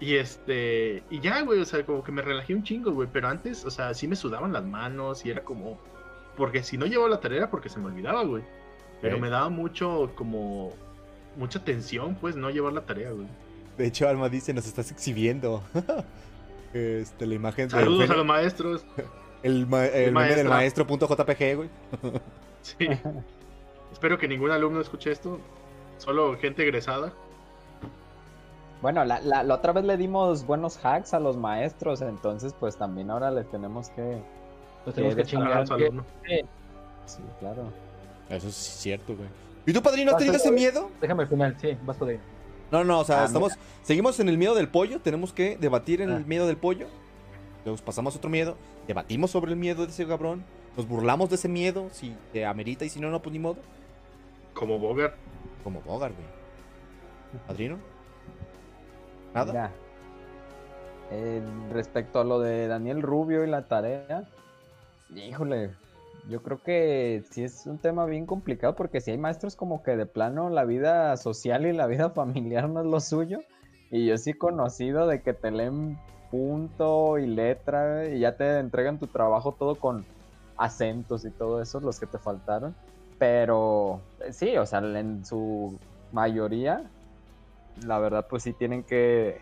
Y este, y ya, güey, o sea, como que me relajé un chingo, güey, pero antes, o sea, sí me sudaban las manos y era como, porque si no llevaba la tarea porque se me olvidaba, güey. Pero me daba mucho, como, mucha tensión, pues, no llevar la tarea, güey. De hecho, Alma dice, nos estás exhibiendo. este, la imagen Saludos a los maestros. El, el meme del maestro.jpg, güey. sí. Espero que ningún alumno escuche esto. Solo gente egresada. Bueno, la, la, la, otra vez le dimos buenos hacks a los maestros, entonces pues también ahora les tenemos que... Pues tenemos que, chingar a los alumnos. Sí, claro. Eso es cierto, güey. ¿Y tú, padrino, has tenido ese miedo? Déjame al final, sí, vas de No, no, o sea, ah, estamos, seguimos en el miedo del pollo, tenemos que debatir en el ah. miedo del pollo. Luego pasamos a otro miedo, debatimos sobre el miedo de ese cabrón, nos burlamos de ese miedo, si te amerita y si no, no, pues ni modo. Como Bogart. Como Bogart, güey. ¿Padrino? Nada. respecto a lo de Daniel Rubio y la tarea, híjole, yo creo que sí es un tema bien complicado porque si hay maestros como que de plano la vida social y la vida familiar no es lo suyo. Y yo sí he conocido de que te leen punto y letra y ya te entregan tu trabajo todo con acentos y todo eso, los que te faltaron. Pero sí, o sea, en su mayoría la verdad pues sí tienen que,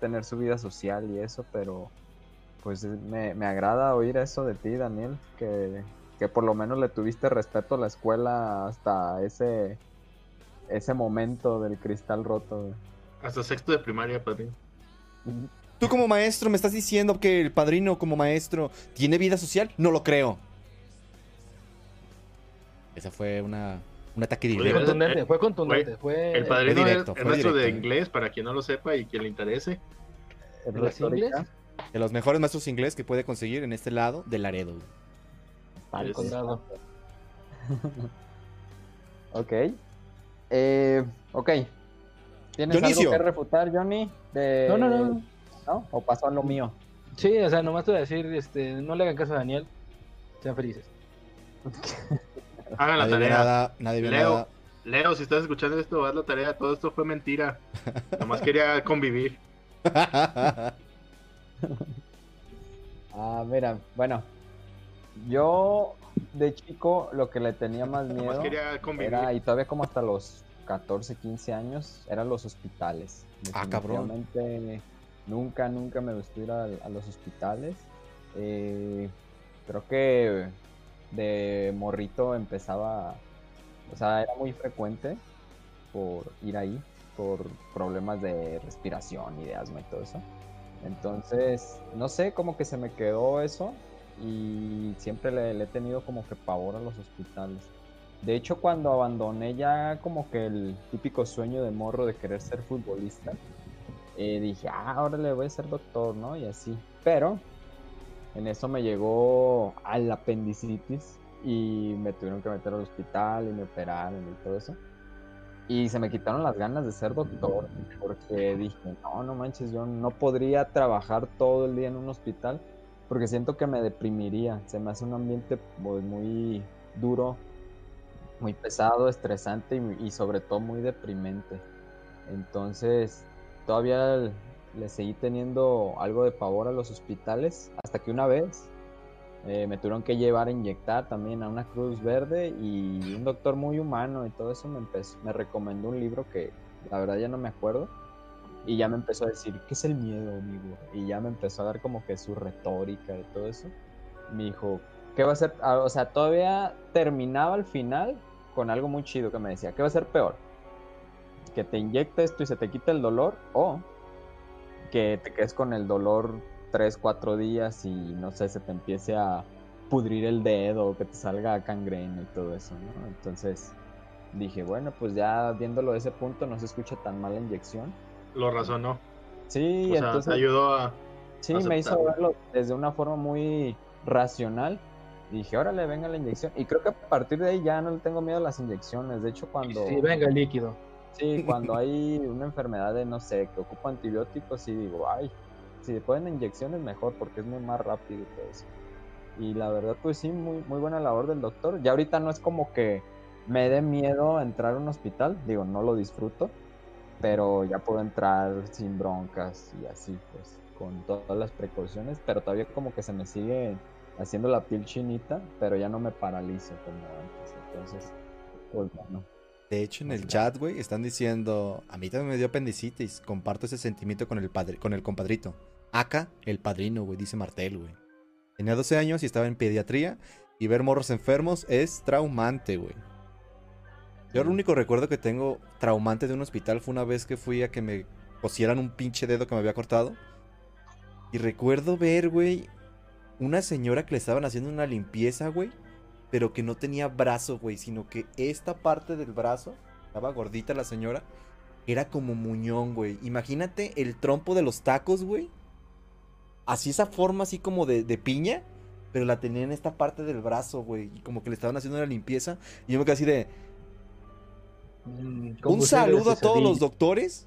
tener su vida social y eso, pero pues me, agrada oír eso de ti, Daniel, que, por lo menos le tuviste respeto a la escuela hasta ese, ese momento del cristal roto. Hasta sexto de primaria, padrino. Tú como maestro me estás diciendo que el padrino como maestro tiene vida social? No lo creo. Esa fue una un ataque directo. Fue contundente, fue contundente. Fue, el padrino directo, es, maestro de inglés, para quien no lo sepa y quien le interese. ¿El inglés? De los mejores maestros inglés que puede conseguir en este lado del Laredo. Al condado. ok. Eh, ok. ¿Tienes algo que refutar, Johnny? No, no, no. ¿No? ¿O pasó a lo mío? Sí, o sea, nomás te voy a decir, este, no le hagan caso a Daniel. Sean felices. Hagan la tarea. Nada, nadie Leo, Leo, si estás escuchando esto, haz la tarea. Todo esto fue mentira. Nomás quería convivir. ah, mira, bueno. Yo de chico lo que le tenía más miedo era, y todavía como hasta los 14, 15 años, eran los hospitales. Ah, cabrón. Nunca, nunca me gustó ir a, los hospitales. Eh, creo que de morrito empezaba, o sea, era muy frecuente por ir ahí, por problemas de respiración y de asma y todo eso. Entonces, no sé, como que se me quedó eso y siempre le, he tenido como que pavor a los hospitales. De hecho, cuando abandoné ya como que el típico sueño de morro de querer ser futbolista, eh, dije, ah, ahora le voy a ser doctor, ¿no? Y así. Pero en eso me llegó al apendicitis y me tuvieron que meter al hospital y me operaron y todo eso. Y se me quitaron las ganas de ser doctor porque dije, no, no manches, yo no podría trabajar todo el día en un hospital porque siento que me deprimiría. Se me hace un ambiente pues, muy duro, muy pesado, estresante y, y sobre todo muy deprimente. Entonces, todavía le seguí teniendo algo de pavor a los hospitales hasta que una vez Eh, me tuvieron que llevar a inyectar también a una cruz verde y un doctor muy humano y todo eso me, empezó, me recomendó un libro que la verdad ya no me acuerdo y ya me empezó a decir, ¿qué es el miedo, amigo? Y ya me empezó a dar como que su retórica y todo eso. Me dijo, ¿qué va a ser? Ah, o sea, todavía terminaba al final con algo muy chido que me decía, ¿qué va a ser peor? Que te inyecte esto y se te quite el dolor o que te quedes con el dolor tres, cuatro días y no sé, se te empiece a pudrir el dedo o que te salga cangrena y todo eso, ¿no? Entonces dije, bueno, pues ya viéndolo de ese punto no se escucha tan mal la inyección. Lo razonó. Sí, o entonces ayudó a... Sí, me hizo verlo desde una forma muy racional. dije, órale, venga la inyección. Y creo que a partir de ahí ya no le tengo miedo a las inyecciones. De hecho, cuando... Sí, venga el líquido. Sí, cuando hay una enfermedad de, no sé, que ocupa antibióticos, sí digo, ay, si ponen inyecciones mejor porque es muy más rápido y todo eso. Y la verdad, pues sí, muy, muy buena labor del doctor. Ya ahorita no es como que me dé miedo entrar a un hospital, digo, no lo disfruto, pero ya puedo entrar sin broncas y así, pues, con todas las precauciones, pero todavía como que se me sigue haciendo la piel chinita, pero ya no me paralizo como antes, entonces, pues bueno. De hecho, en el chat, güey, están diciendo, a mí también me dio apendicitis, comparto ese sentimiento con el, padre, con el compadrito. Acá, el padrino, güey, dice Martel, güey. Tenía 12 años y estaba en pediatría y ver morros enfermos es traumante, güey. Yo el único recuerdo que tengo traumante de un hospital fue una vez que fui a que me cosieran un pinche dedo que me había cortado. Y recuerdo ver, güey, una señora que le estaban haciendo una limpieza, güey, pero que no tenía brazo, güey, sino que esta parte del brazo, estaba gordita la señora, era como muñón, güey. Imagínate el trompo de los tacos, güey así esa forma así como de, piña, pero la tenía en esta parte del brazo, güey. Y como que le estaban haciendo una limpieza. Y yo me quedé así de... Mm, un saludo a todos los doctores.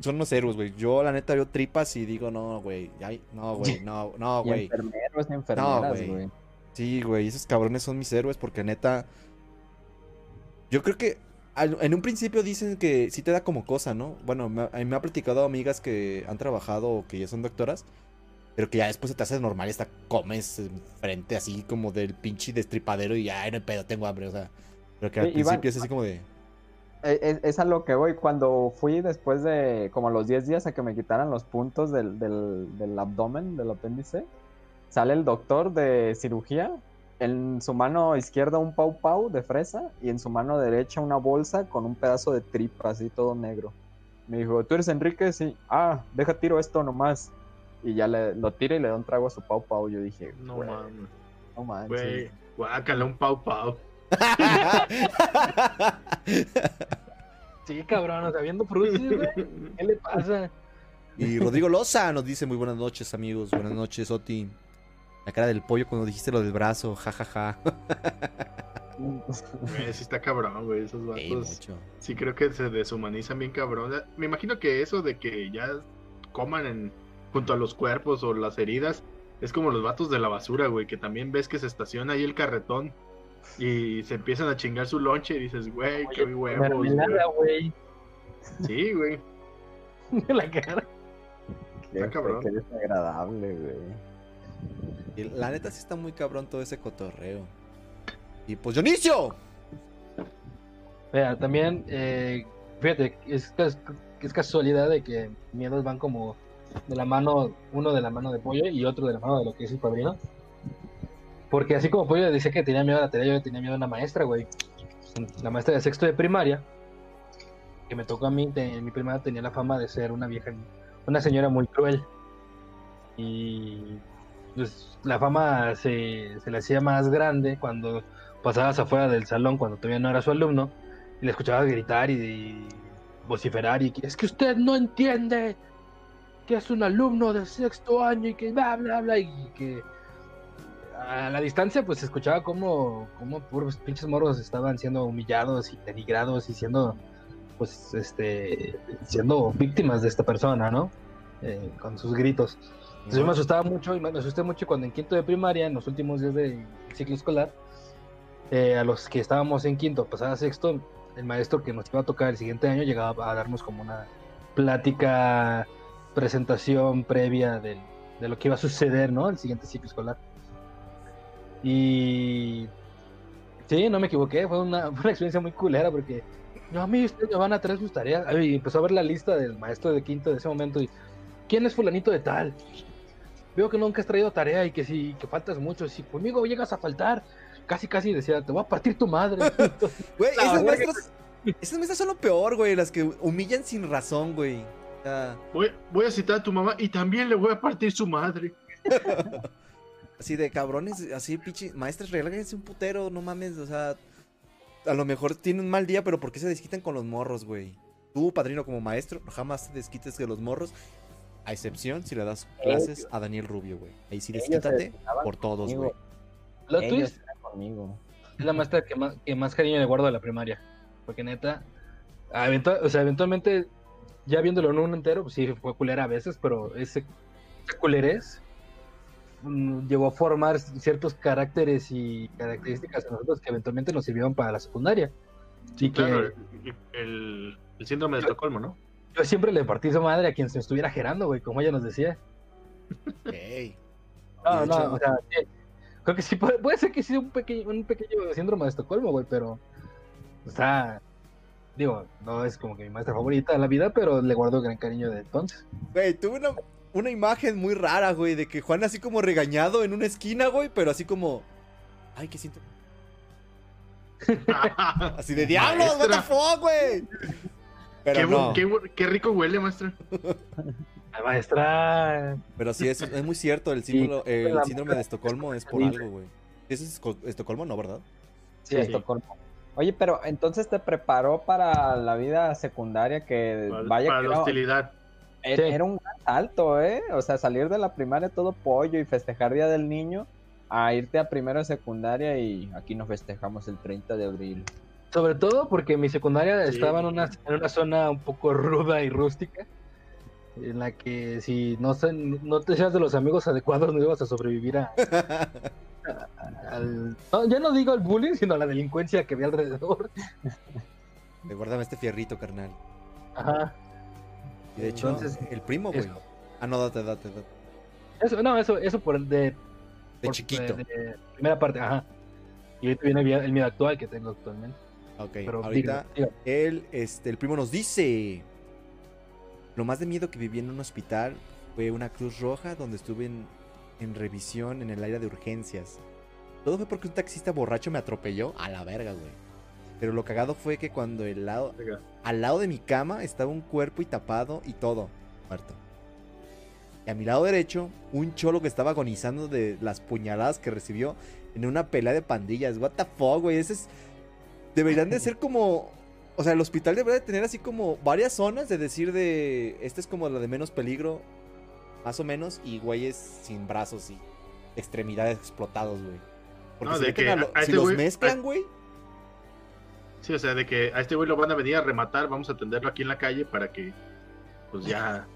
Son unos héroes, güey. Yo, la neta, veo tripas y digo, no, güey. No, güey, no, no, güey. enfermeros, enfermeras, güey. Sí, güey. Esos cabrones son mis héroes porque, neta... Yo creo que en un principio dicen que sí te da como cosa, ¿no? Bueno, me, me ha platicado amigas que han trabajado o que ya son doctoras, pero que ya después se te hace normal y hasta comes frente así como del pinche destripadero y ya, no hay pedo, tengo hambre, o sea. Pero que al principio es así como de... Es, e, es, a lo que voy. Cuando fui después de como los 10 días a que me quitaran los puntos del, del, del abdomen, del apéndice, sale el doctor de cirugía en su mano izquierda un pau pau de fresa y en su mano derecha una bolsa con un pedazo de tripa así todo negro. Me dijo, ¿tú eres Enrique? Sí. Ah, deja tiro esto nomás. Y ya le, lo tira y le da un trago a su pau pau. Yo dije, no mames. No mames. Güey, guácala un pau pau. sí, cabrón, o sea, viendo frutas, ¿Qué le pasa? Y Rodrigo Loza nos dice muy buenas noches, amigos. Buenas noches, Oti. La cara del pollo cuando dijiste lo del brazo, jajaja. sí está cabrón, güey, esos vatos. Sí, creo que se deshumanizan bien cabrón. Me imagino que eso de que ya coman en, junto a los cuerpos o las heridas es como los vatos de la basura, güey, que también ves que se estaciona ahí el carretón y se empiezan a chingar su lonche y dices, güey, qué huevos. güey. Sí, güey. la cara. Qué, cabrón. Qué desagradable, güey la neta sí está muy cabrón todo ese cotorreo. Y pues Dionisio. Vea, también, eh, fíjate, es, es, casualidad de que miedos van como de la mano, uno de la mano de Pollo y otro de la mano de lo que es el padrino. Porque así como Pollo decía que tenía miedo a la tarea, yo tenía miedo a una maestra, güey. La maestra de sexto de primaria, que me tocó a mí, en mi primaria tenía la fama de ser una vieja, una señora muy cruel. Y pues, la fama se, le hacía más grande cuando pasabas afuera del salón, cuando todavía no era su alumno, y le escuchabas gritar y, vociferar y es que usted no entiende que es un alumno de sexto año y que bla, bla, bla, y que a la distancia pues se escuchaba como, como puros pinches morros estaban siendo humillados y denigrados y siendo pues este siendo víctimas de esta persona, ¿no? Eh, con sus gritos yo me asustaba mucho y me asusté mucho cuando en quinto de primaria, en los últimos días del ciclo escolar, eh, a los que estábamos en quinto, pasaba sexto, el maestro que nos iba a tocar el siguiente año llegaba a darnos como una plática, presentación previa de lo que iba a suceder, ¿no? El siguiente ciclo escolar. Y sí, no me equivoqué, fue una, una experiencia muy culera porque yo a mí ustedes me van a traer sus tareas. Y empezó a ver la lista del maestro de quinto de ese momento y ¿quién es fulanito de tal? Veo que nunca has traído tarea y que si que faltas mucho, si conmigo llegas a faltar, casi casi decía, te voy a partir tu madre. Güey, esas maestras, esas maestras son lo peor, güey, las que humillan sin razón, güey. Voy, voy a citar a tu mamá y también le voy a partir su madre. así de cabrones, así, pinche, maestras, regálense un putero, no mames, o sea, a lo mejor tienen un mal día, pero ¿por qué se desquitan con los morros, güey? Tú, padrino, como maestro, jamás te desquites de los morros, a excepción si le das clases a Daniel Rubio, güey. Ahí sí desquítate por todos, güey. Lo es la maestra que más, que más cariño le guardo de la primaria, porque neta, o sea, eventualmente, ya viéndolo en un entero, pues sí, fue culera a veces, pero ese, ese culerés Mm, llegó a formar ciertos caracteres y características en nosotros que eventualmente nos sirvieron para la secundaria. Sí, claro, el, síndrome de Estocolmo, ¿no? Yo siempre le partí su madre a quien se estuviera gerando, güey, como ella nos decía. No, no, o sea, creo que sí, puede, ser que sí un pequeño, un pequeño síndrome de Estocolmo, güey, pero, o sea, digo, no es como que mi maestra favorita de la vida, pero le guardo gran cariño de entonces. Güey, tuve una, una imagen muy rara, güey, de que Juan así como regañado en una esquina, güey, pero así como. Ay, qué siento. así de diablos, what the fuck, güey. Pero qué, no. qué, rico huele, maestra. maestra. Pero sí, es, es muy cierto, el, símbolo, el síndrome de Estocolmo es por algo, güey. ¿Eso es Estocolmo, no, verdad? Sí, Estocolmo. Oye, pero entonces te preparó para la vida secundaria que vaya para la hostilidad. Era, un gran salto, ¿eh? O sea, salir de la primaria todo pollo y festejar Día del Niño a irte a primero de secundaria y aquí nos festejamos el 30 de abril. Sobre todo porque mi secundaria estaba en una, en una zona un poco ruda y rústica, en la que si no, no te seas de los amigos adecuados no ibas a sobrevivir a... al, ya no digo al bullying, sino a la delincuencia que había alrededor. Recuérdame este fierrito, carnal. Ajá. Y de hecho, el primo, güey. Ah, no, date, date, date. Eso, no, eso, eso por de. De chiquito. De, primera parte, ajá. Y ahorita viene el miedo actual que tengo actualmente. Ok, Pero, ahorita Él, este, el primo nos dice. Lo más de miedo que viví en un hospital fue una cruz roja donde estuve en, en revisión en el área de urgencias. Todo fue porque un taxista borracho me atropelló a la verga, güey. Pero lo cagado fue que cuando el lado, al lado de mi cama estaba un cuerpo y tapado y todo, muerto. Y a mi lado derecho, un cholo que estaba agonizando de las puñaladas que recibió en una pelea de pandillas. What the fuck, güey. Ese es. Deberían de ser como. O sea, el hospital debería de tener así como varias zonas de decir de. Esta es como la de menos peligro. Más o menos. Y güeyes sin brazos y extremidades explotados, güey. Porque si, que si este los mezclan, güey Sí, o sea, de que a este güey lo van a venir a rematar, vamos a atenderlo aquí en la calle para que, pues ya.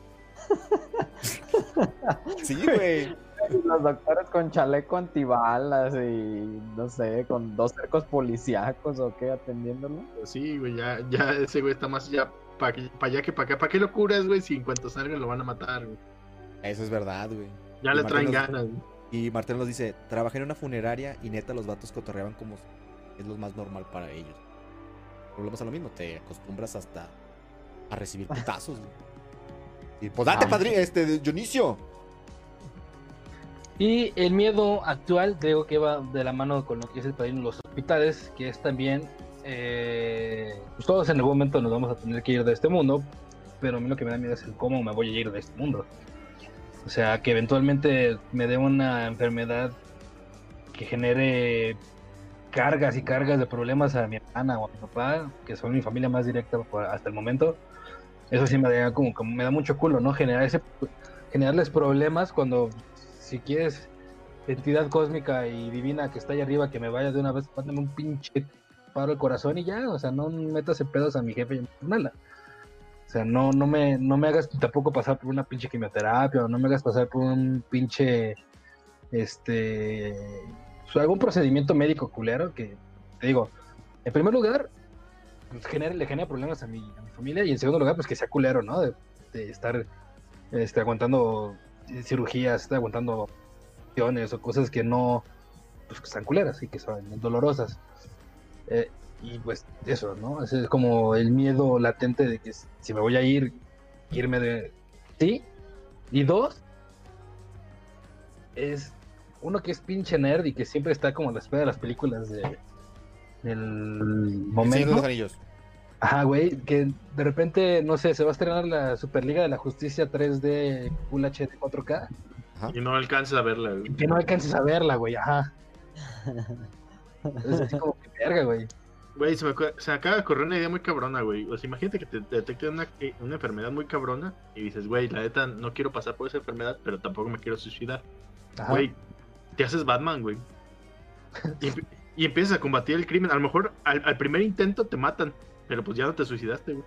sí, güey. Los doctores con chaleco antibalas y no sé, con dos cercos policíacos o qué atendiéndolo. Pues sí, güey, ya, ya ese güey está más ya para allá que para acá. ¿Para qué lo curas, güey? Si en cuanto salgan lo van a matar, güey. Eso es verdad, güey. Ya le traen ganas, güey. Y Martín nos dice, trabajé en una funeraria y neta los vatos cotorreaban como es lo más normal para ellos volvemos a lo mismo, te acostumbras hasta a recibir putazos. y pues date, padre, este, Dionisio. Y el miedo actual, digo que va de la mano con lo que es el padrino los hospitales, que es también, eh, pues todos en algún momento nos vamos a tener que ir de este mundo, pero a mí lo que me da miedo es el cómo me voy a ir de este mundo. O sea, que eventualmente me dé una enfermedad que genere cargas y cargas de problemas a mi hermana o a mi papá, que son mi familia más directa hasta el momento, eso sí me da como, como me da mucho culo, ¿no? Generar ese, generarles problemas cuando si quieres entidad cósmica y divina que está ahí arriba, que me vaya de una vez, mándame un pinche paro el corazón y ya, o sea, no metas en pedos a mi jefe y a mi hermana. O sea, no, no me, no me hagas tampoco pasar por una pinche quimioterapia, o no me hagas pasar por un pinche este algún procedimiento médico culero que, te digo, en primer lugar, pues, le genera problemas a mi, a mi familia y en segundo lugar, pues que sea culero, ¿no? De, estar este, aguantando cirugías, estar aguantando opciones o cosas que no, pues, que están culeras y que son dolorosas. Eh, y pues eso, ¿no? Es como el miedo latente de que si me voy a ir, irme de... Sí. Y dos, es uno que es pinche nerd y que siempre está como a la espera de las películas de del momento. de los anillos. Ajá, güey, que de repente, no sé, se va a estrenar la Superliga de la Justicia 3D Full HD 4K. Y no alcances a verla, güey. Que no alcances a verla, güey, ajá. es así como que verga, güey. Güey, se me, se acaba de correr una idea muy cabrona, güey. O sea, imagínate que te detecten una, una enfermedad muy cabrona y dices, güey, la neta, no quiero pasar por esa enfermedad, pero tampoco me quiero suicidar. Güey, te haces Batman, güey. Y, empiezas a combatir el crimen. A lo mejor al, primer intento te matan, pero pues ya no te suicidaste, güey.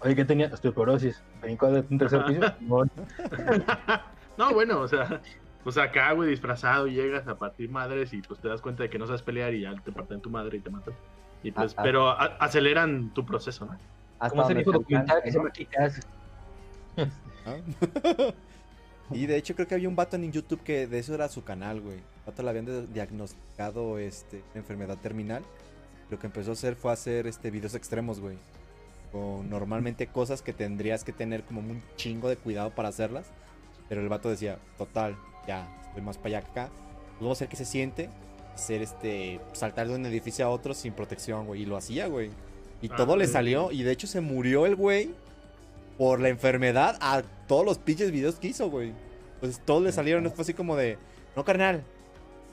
Oye, ¿qué tenía? Osteoporosis. ¿Brincó de un tercer piso? no, bueno, o sea, pues acá, güey, disfrazado, llegas a partir madres y pues te das cuenta de que no sabes pelear y ya te parten tu madre y te matan. Y pues, ah, ah. pero aceleran tu proceso, ¿no? Como se dijo documental que se llama Y de hecho creo que había un vato en YouTube que de eso era su canal, güey. El vato le habían diagnosticado este, enfermedad terminal. Lo que empezó a hacer fue hacer este videos extremos, güey. Con normalmente cosas que tendrías que tener como un chingo de cuidado para hacerlas. Pero el vato decía, total, ya, estoy más para allá que acá. Luego hacer que se siente, hacer este, saltar de un edificio a otro sin protección, güey. Y lo hacía, güey. Y ah, todo le salió. Y de hecho se murió el güey por la enfermedad a todos los pinches videos que hizo, güey. Pues todos le salieron, fue así como de, no, carnal,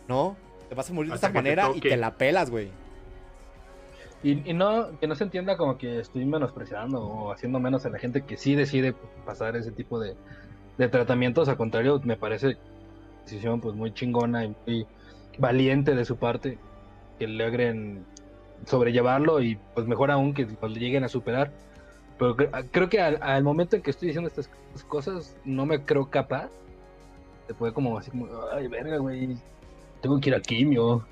no, te vas a morir de esta manera y te la pelas, güey. Y, no, que no se entienda como que estoy menospreciando o haciendo menos a la gente que sí decide pasar ese tipo de, de tratamientos. Al contrario, me parece decisión pues muy chingona y muy valiente de su parte que logren sobrellevarlo y pues mejor aún que lo lleguen a superar pero creo que al, momento en que estoy diciendo estas cosas, no me creo capaz. Se puede como así como, ay, verga, güey. Tengo que ir a quimio.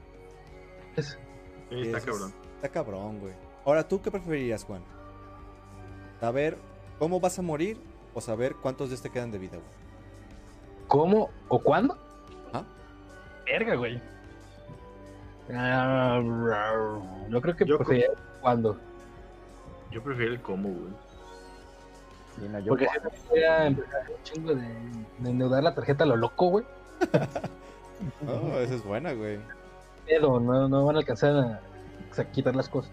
Es, está cabrón. Está cabrón, güey. Ahora, ¿tú qué preferirías, Juan? ¿Saber cómo vas a morir o saber cuántos días te quedan de vida, güey? ¿Cómo o cuándo? ¿Ah? Verga, güey. Ah, yo creo que yo preferiría cuándo. Yo prefiero el cómo, güey. Porque si voy a empezar un chingo de, de endeudar la tarjeta a lo loco, güey. oh, esa es buena, güey. Pedo, no, no van a alcanzar a, quitar las cosas.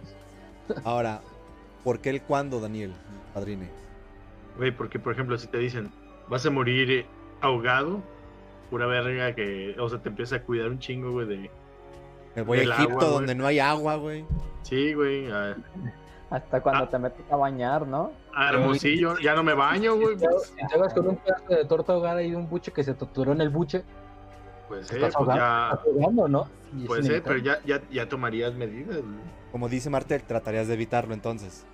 Ahora, ¿por qué el cuándo, Daniel, padrine? Güey, porque por ejemplo, si te dicen, vas a morir ahogado, pura verga que, o sea, te empieza a cuidar un chingo, güey, de... Me voy a Egipto donde no hay agua, güey. Sí, güey. Hasta cuando ah. te metes a bañar, ¿no? Ah, hermosillo, ya no me baño, güey. Si te vas con un pedazo de torta ahogada y un buche que se torturó en el buche. Pues, eh, pues ya. ¿no? pues eh, pero ya, ya, ya tomarías medidas. Como dice Martel, tratarías de evitarlo entonces.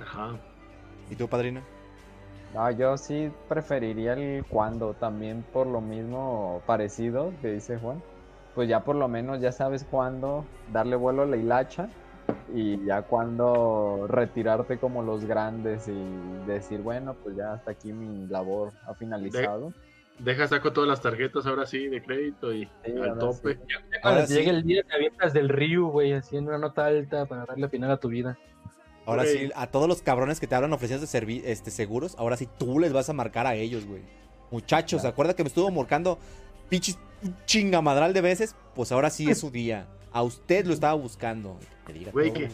Ajá. ¿Y tú, padrino? No, yo sí preferiría el cuando, también por lo mismo parecido que dice Juan. Pues ya por lo menos ya sabes cuándo darle vuelo a la hilacha y ya cuando retirarte como los grandes y decir, bueno, pues ya hasta aquí mi labor ha finalizado. Deja saco todas las tarjetas ahora sí de crédito y al tope. cuando llegue el día te avientas del río, güey, haciendo una nota alta para darle final a tu vida. Ahora sí, a todos los cabrones que te hablan ofreciendo este, seguros, ahora sí tú les vas a marcar a ellos, güey. Muchachos, ¿se acuerda que me estuvo marcando pinches chingamadral de veces? Pues ahora sí es su día. A usted lo estaba buscando. Güey, que,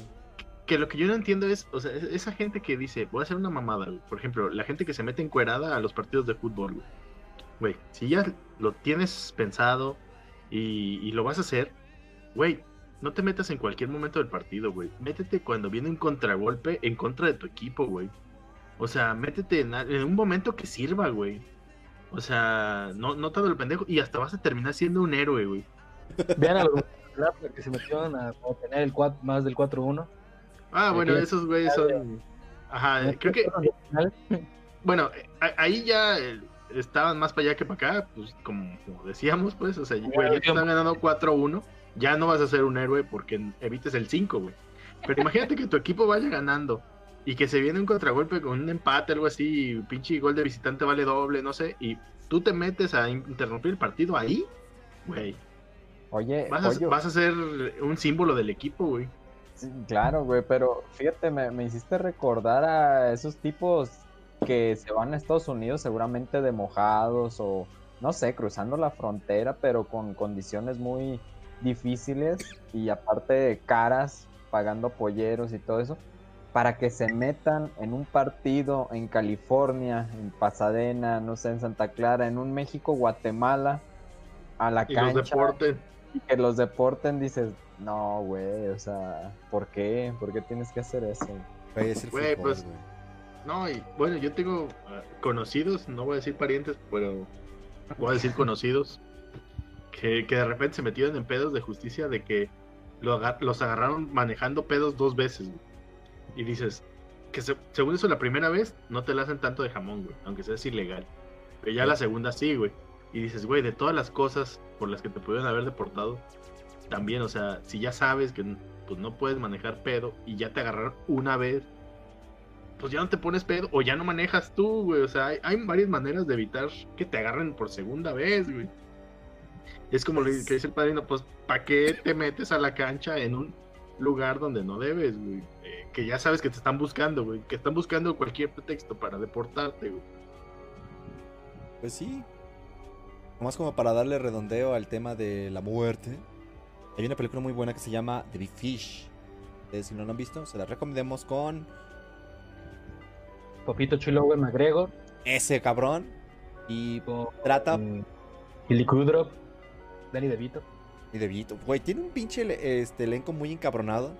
que, lo que yo no entiendo es, o sea, esa gente que dice, voy a hacer una mamada, Por ejemplo, la gente que se mete encuerada a los partidos de fútbol, güey. Güey, si ya lo tienes pensado y, lo vas a hacer, güey, no te metas en cualquier momento del partido, güey. Métete cuando viene un contragolpe en contra de tu equipo, güey. O sea, métete en, un momento que sirva, güey. O sea, no, no todo el pendejo. Y hasta vas a terminar siendo un héroe, güey. Vean a los que se metieron a, tener el más del 4-1. Ah, bueno, esos güeyes son. Ajá, creo que. Bueno, ahí ya estaban más para allá que para acá, pues como, decíamos, pues, o sea, ya están ganando 4-1, ya no vas a ser un héroe porque evites el 5, güey. Pero imagínate que tu equipo vaya ganando y que se viene un contragolpe con un empate, algo así, pinche gol de visitante vale doble, no sé, y tú te metes a interrumpir el partido ahí, güey, Oye, vas a, vas a ser un símbolo del equipo, güey. claro, güey, pero fíjate, me, me hiciste recordar a esos tipos que se van a Estados Unidos seguramente de mojados o no sé, cruzando la frontera, pero con condiciones muy difíciles y aparte caras, pagando polleros y todo eso, para que se metan en un partido en California, en Pasadena, no sé, en Santa Clara, en un México, Guatemala, a la cancha. Los deporten. Y que los deporten, dices, no, güey, o sea, ¿por qué? ¿Por qué tienes que hacer eso? Güey, pues, no, y bueno, yo tengo conocidos, no voy a decir parientes, pero voy a decir conocidos, que, de repente se metieron en pedos de justicia de que los agarraron manejando pedos dos veces. Y dices, que según eso la primera vez no te la hacen tanto de jamón, güey, aunque sea ilegal. Pero ya la segunda sí, güey. Y dices, güey, de todas las cosas por las que te pudieron haber deportado, también, o sea, si ya sabes que pues, no puedes manejar pedo y ya te agarraron una vez, pues ya no te pones pedo o ya no manejas tú, güey. O sea, hay, varias maneras de evitar que te agarren por segunda vez, güey. Es como lo que dice el padrino, pues, ¿para qué te metes a la cancha en un lugar donde no debes, güey? Eh, que ya sabes que te están buscando, güey. Que están buscando cualquier pretexto para deportarte, güey. Pues sí. Más como para darle redondeo al tema de la muerte. Hay una película muy buena que se llama The Big Fish. si no lo han visto, se la recomendemos con Popito Chulo McGregor. Ese cabrón. Y trata. Billy Kudrop. Danny DeVito. Y DeVito. Güey, tiene un pinche este, elenco muy encabronado.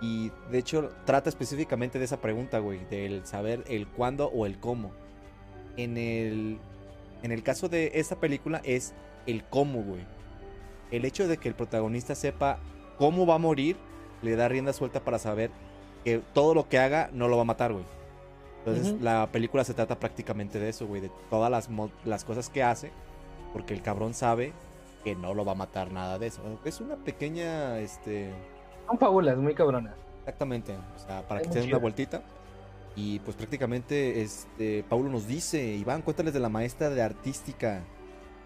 Y de hecho trata específicamente de esa pregunta, güey. Del saber el cuándo o el cómo. En el, en el caso de esta película es el cómo, güey. El hecho de que el protagonista sepa cómo va a morir le da rienda suelta para saber que todo lo que haga no lo va a matar, güey. Entonces, la película se trata prácticamente de eso, güey, de todas las, las cosas que hace, porque el cabrón sabe que no lo va a matar nada de eso. Es una pequeña, este... Son fábulas muy cabronas. Exactamente, o sea, para que se den una vueltita. Y pues prácticamente, este, Paulo nos dice, Iván, cuéntales de la maestra de artística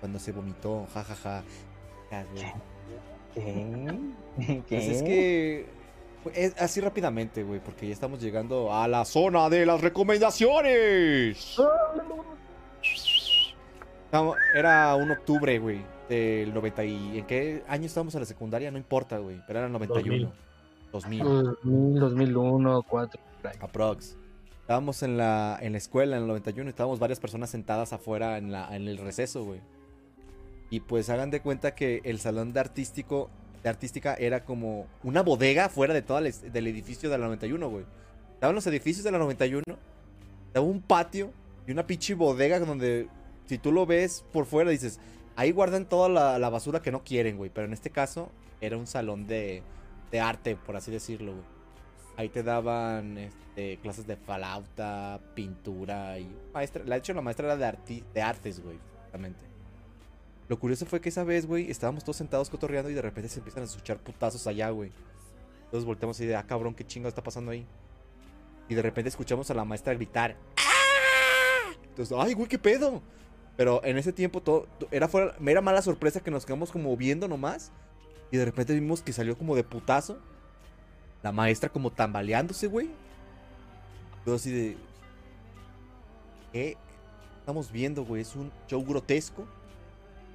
cuando se vomitó, jajaja. Ja, ja. ¿Qué? Pues es que así rápidamente, güey, porque ya estamos llegando a la zona de las recomendaciones. Era un octubre, güey, del 90 y... ¿En qué año estábamos en la secundaria? No importa, güey, pero era el 91. 2000. 2000, 2001, 4. Aprox. Estábamos en la, en la escuela en el 91 y estábamos varias personas sentadas afuera en, la, en el receso, güey. Y pues hagan de cuenta que el salón de artístico de artística era como una bodega fuera de todo el, del edificio de la 91, güey. Estaban los edificios de la 91, estaba un patio y una pinche bodega donde si tú lo ves por fuera dices, ahí guardan toda la, basura que no quieren, güey. Pero en este caso era un salón de, de arte, por así decirlo, güey. Ahí te daban este, clases de falauta, pintura y maestra. De hecho, la maestra era de, de artes, güey, exactamente. Lo curioso fue que esa vez, güey, estábamos todos sentados cotorreando y de repente se empiezan a escuchar putazos allá, güey. Entonces volteamos y de, ah, cabrón, qué chingo está pasando ahí. Y de repente escuchamos a la maestra gritar. ¡Ah! Entonces, ay, güey, qué pedo. Pero en ese tiempo todo, era, fuera, era mala sorpresa que nos quedamos como viendo nomás. Y de repente vimos que salió como de putazo. La maestra como tambaleándose, güey. Entonces así de... ¿Qué estamos viendo, güey? Es un show grotesco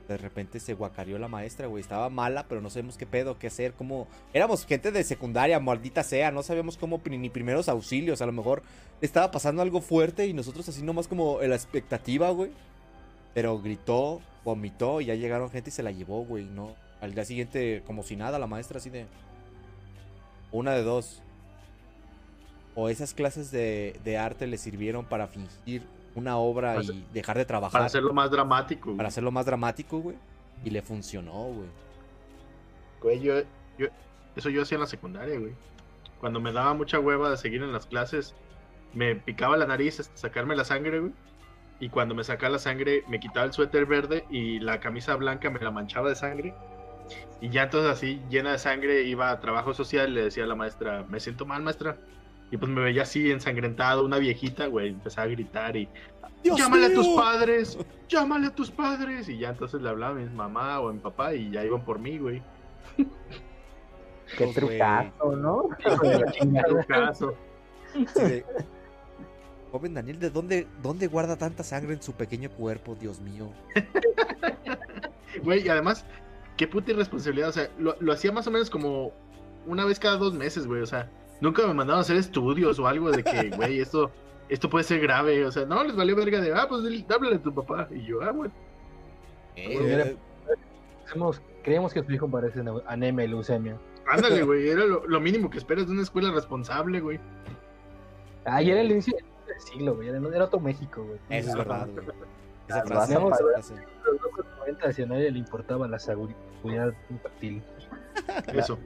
de repente se guacareó la maestra, güey. Estaba mala, pero no sabemos qué pedo, qué hacer, cómo... Éramos gente de secundaria, maldita sea. No sabíamos cómo ni primeros auxilios. A lo mejor estaba pasando algo fuerte y nosotros así nomás como en la expectativa, güey. Pero gritó, vomitó y ya llegaron gente y se la llevó, güey, ¿no? Al día siguiente, como si nada, la maestra así de... Una de dos. O esas clases de, de arte le sirvieron para fingir una obra y dejar de trabajar. Para hacerlo más dramático. Para hacerlo más dramático, güey. Y le funcionó, güey. Güey, yo, eso yo hacía en la secundaria, güey. Cuando me daba mucha hueva de seguir en las clases, me picaba la nariz hasta sacarme la sangre, güey. Y cuando me sacaba la sangre, me quitaba el suéter verde y la camisa blanca me la manchaba de sangre. Y ya entonces así, llena de sangre, iba a trabajo social y le decía a la maestra, me siento mal, maestra. Y pues me veía así ensangrentado, una viejita, güey, empezaba a gritar y llámale a tus padres, llámale a tus padres. Y ya entonces le hablaba a mi mamá o a mi papá y ya iban por mí, güey. Qué trucazo, ¿no? Qué trucazo. Joven Daniel, ¿de dónde, dónde guarda tanta sangre en su pequeño cuerpo, Dios mío? Güey, y además, qué puta irresponsabilidad. O sea, lo, lo hacía más o menos como una vez cada dos meses, güey. O sea, nunca me mandaron a hacer estudios o algo de que, güey, esto, esto puede ser grave. O sea, no, les valió verga de, ah, pues háblale a tu papá. Y yo, ah, bueno. Eh, creíamos que tu hijo parece anemia y leucemia. Ándale, güey, era lo, mínimo que esperas de una escuela responsable, güey. Ah, y era el inicio del siglo, güey, era, era otro México, güey. Eso es verdad, güey. Esa frase, frase. Los 90 a nadie le importaba la seguridad infantil. Eso.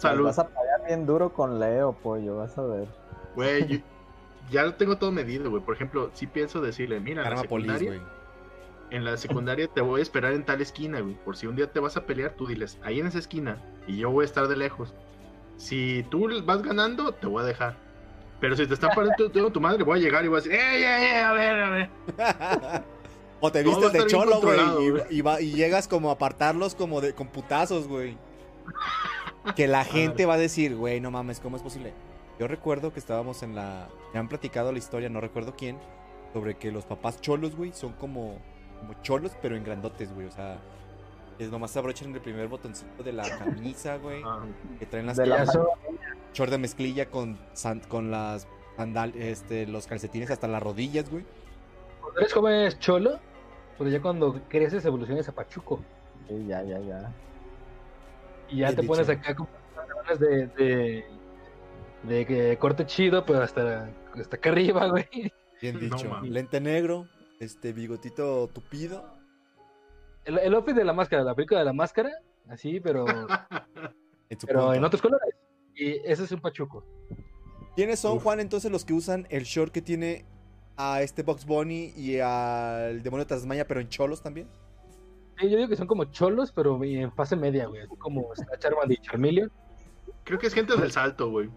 Salud. Vas a pagar bien duro con Leo, pollo, vas a ver. Güey, ya lo tengo todo medido, güey. Por ejemplo, si pienso decirle, mira, en la secundaria, en la secundaria te voy a esperar en tal esquina, güey. Por si un día te vas a pelear, tú diles, ahí en esa esquina, y yo voy a estar de lejos. Si tú vas ganando, te voy a dejar. Pero si te está parando tu, tu madre, voy a llegar y voy a decir, ¡eh, eh, eh! A ver, a ver. o te vistes de cholo, güey, y, y, llegas como a apartarlos como de, con putazos, güey. Que la gente va a decir, güey, no mames, ¿cómo es posible? Yo recuerdo que estábamos en la. Me han platicado la historia, no recuerdo quién, sobre que los papás cholos, güey, son como, como cholos, pero en grandotes, güey. O sea, es nomás se abrochan el primer botoncito de la camisa, güey. Ah. que traen las de Short de mezclilla con, con las sandal, este, los calcetines hasta las rodillas, güey. Cuando eres joven es cholo, pero ya cuando creces evoluciones a pachuco. Sí, ya, ya, ya. Y ya te pones acá con de, de, de, corte chido, pero hasta, hasta acá arriba, güey. Bien dicho. Lente negro, este bigotito tupido. El, el outfit de la máscara, la película de la máscara, así, pero. en pero en otros colores. Y ese es un pachuco. ¿Quiénes son, Juan, entonces los que usan el short que tiene a este Box Bunny y al demonio de Tasmania, pero en cholos también? Yo digo que son como cholos, pero en fase media, güey. Como está Charmander y Charmeleon. Creo que es gente del salto, güey.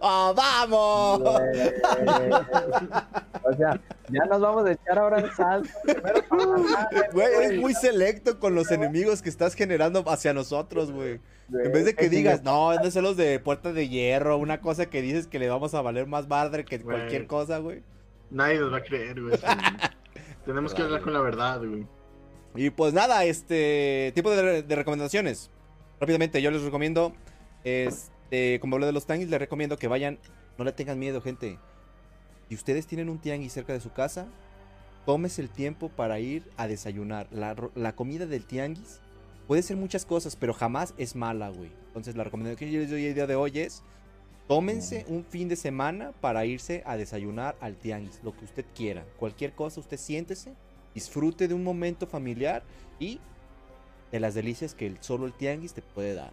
¡Oh, vamos! o sea, ya nos vamos a echar ahora el salto. Güey, eres muy selecto con los enemigos que estás generando hacia nosotros, güey. En vez de que digas, no, es de los de puerta de hierro, una cosa que dices que le vamos a valer más madre que cualquier cosa, güey. Nadie nos va a creer, güey. Tenemos que hablar con la verdad, güey. Y pues nada, este tipo de, recomendaciones. Rápidamente, yo les recomiendo, este, como hablo de los tianguis, les recomiendo que vayan, no le tengan miedo, gente. Si ustedes tienen un tianguis cerca de su casa, tómese el tiempo para ir a desayunar. La, la comida del tianguis puede ser muchas cosas, pero jamás es mala, güey. Entonces la recomendación que yo les doy el día de hoy es, tómense un fin de semana para irse a desayunar al tianguis, lo que usted quiera. Cualquier cosa, usted siéntese, disfrute de un momento familiar y de las delicias que el, solo el tianguis te puede dar.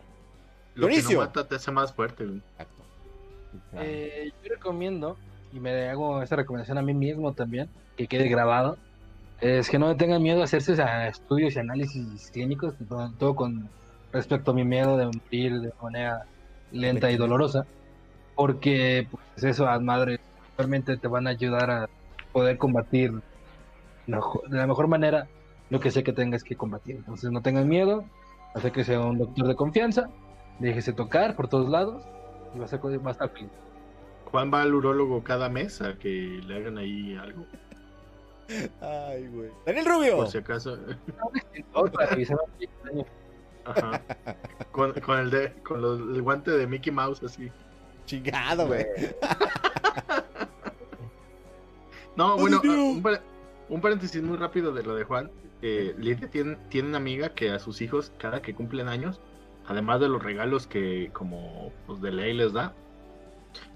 Lo que no mata te hace más fuerte. Exacto. Eh, yo recomiendo y me hago esa recomendación a mí mismo también, que quede grabado, es que no tengan miedo a hacerse estudios y análisis clínicos, todo con respecto a mi miedo de morir de manera lenta y dolorosa, porque pues eso, a madres realmente te van a ayudar a poder combatir de la mejor manera lo que sé que tengas que combatir. Entonces no tengan miedo, hace que sea un doctor de confianza, déjese tocar por todos lados y va a, ser, va a estar feliz. Juan va al urólogo cada mes a que le hagan ahí algo. Ay, güey. Daniel Rubio. Por si acaso. Ajá. Con, con, el de, con los, el guante de Mickey Mouse así. Chingado, güey. no, bueno, un, un, paréntesis muy rápido de lo de Juan. Eh, Lidia tiene, tiene una amiga que a sus hijos, cada que cumplen años, además de los regalos que como pues, de ley les da,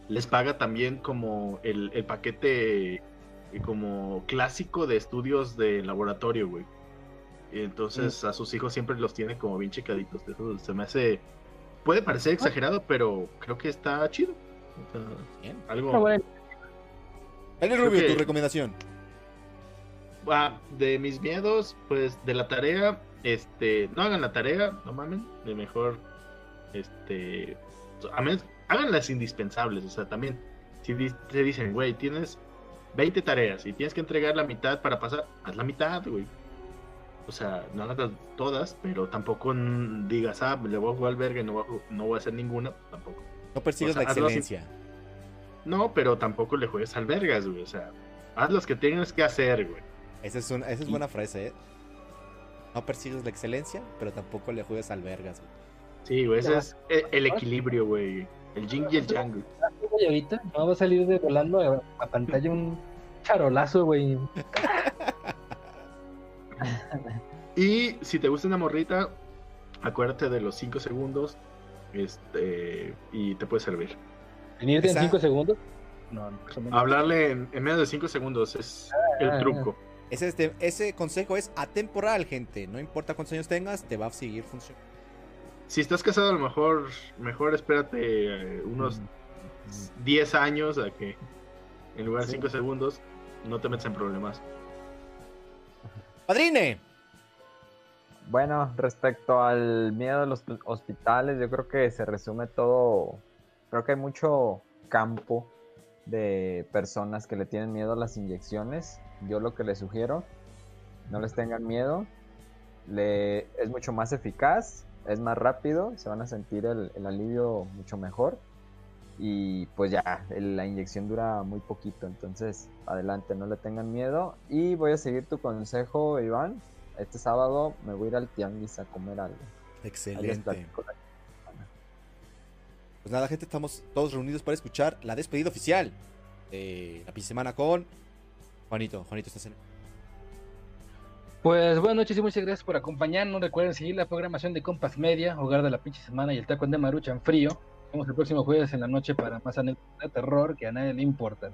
les paga también como el, paquete eh, como clásico de estudios de laboratorio, güey. Entonces mm. a sus hijos siempre los tiene como bien checaditos. Eso se me hace... Puede parecer exagerado, pero creo que está chido. bien. Algo... Bueno. Rubio, tu recomendación. Ah, de mis miedos, pues de la tarea, este, no hagan la tarea, no mamen, de mejor este, a menos, hagan las indispensables, o sea, también, si te dicen, güey, tienes 20 tareas y tienes que entregar la mitad para pasar, haz la mitad, güey. O sea, no hagas todas, pero tampoco digas, ah, le voy a jugar al verga y no voy a, no voy a hacer ninguna, tampoco. No persigues la excelencia. No, pero tampoco le juegues al vergas, güey. O sea, haz los que tienes que hacer, güey. Esa es, una, esa es buena frase, ¿eh? No persigues la excelencia, pero tampoco le juegues al vergas, güey. Sí, güey, ese es el, equilibrio, güey. El jing y el yang, Y ahorita no va a salir de volando a, pantalla un charolazo, güey. y si te gusta una morrita, acuérdate de los 5 segundos este, y te puede servir. ¿Venirte en 5 segundos? No, Hablarle en, menos de 5 segundos es el ah. truco. Ese, este, ese consejo es atemporal, gente. No importa cuántos años tengas, te va a seguir funcionando. Si estás casado, a lo mejor, mejor espérate eh, unos 10 años a que en lugar de 5 segundos no te metas en problemas. Padrine. Bueno, respecto al miedo a los hospitales, yo creo que se resume todo. Creo que hay mucho campo de personas que le tienen miedo a las inyecciones. Yo lo que les sugiero, no les tengan miedo. Le, es mucho más eficaz, es más rápido, se van a sentir el, alivio mucho mejor. Y pues ya, la inyección dura muy poquito, entonces adelante, no le tengan miedo. Y voy a seguir tu consejo, Iván. Este sábado me voy a ir al tianguis a comer algo. Excelente. Pues nada, gente, estamos todos reunidos para escuchar la despedida oficial de la semana con Juanito. Juanito, estás en. Pues buenas noches y muchas gracias por acompañarnos. Recuerden seguir la programación de Compass Media, Hogar de la Pinche Semana y el Taco de Marucha en frío. Vamos el próximo jueves en la noche para más anécdotas de terror que a nadie le importan.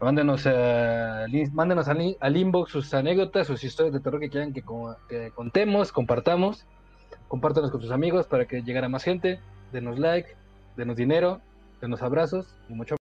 Mándenos, uh, mándenos al, inbox sus anécdotas, sus historias de terror que quieran que, que contemos, compartamos. Compártanos con sus amigos para que llegara más gente. Denos like, denos dinero, denos abrazos y mucho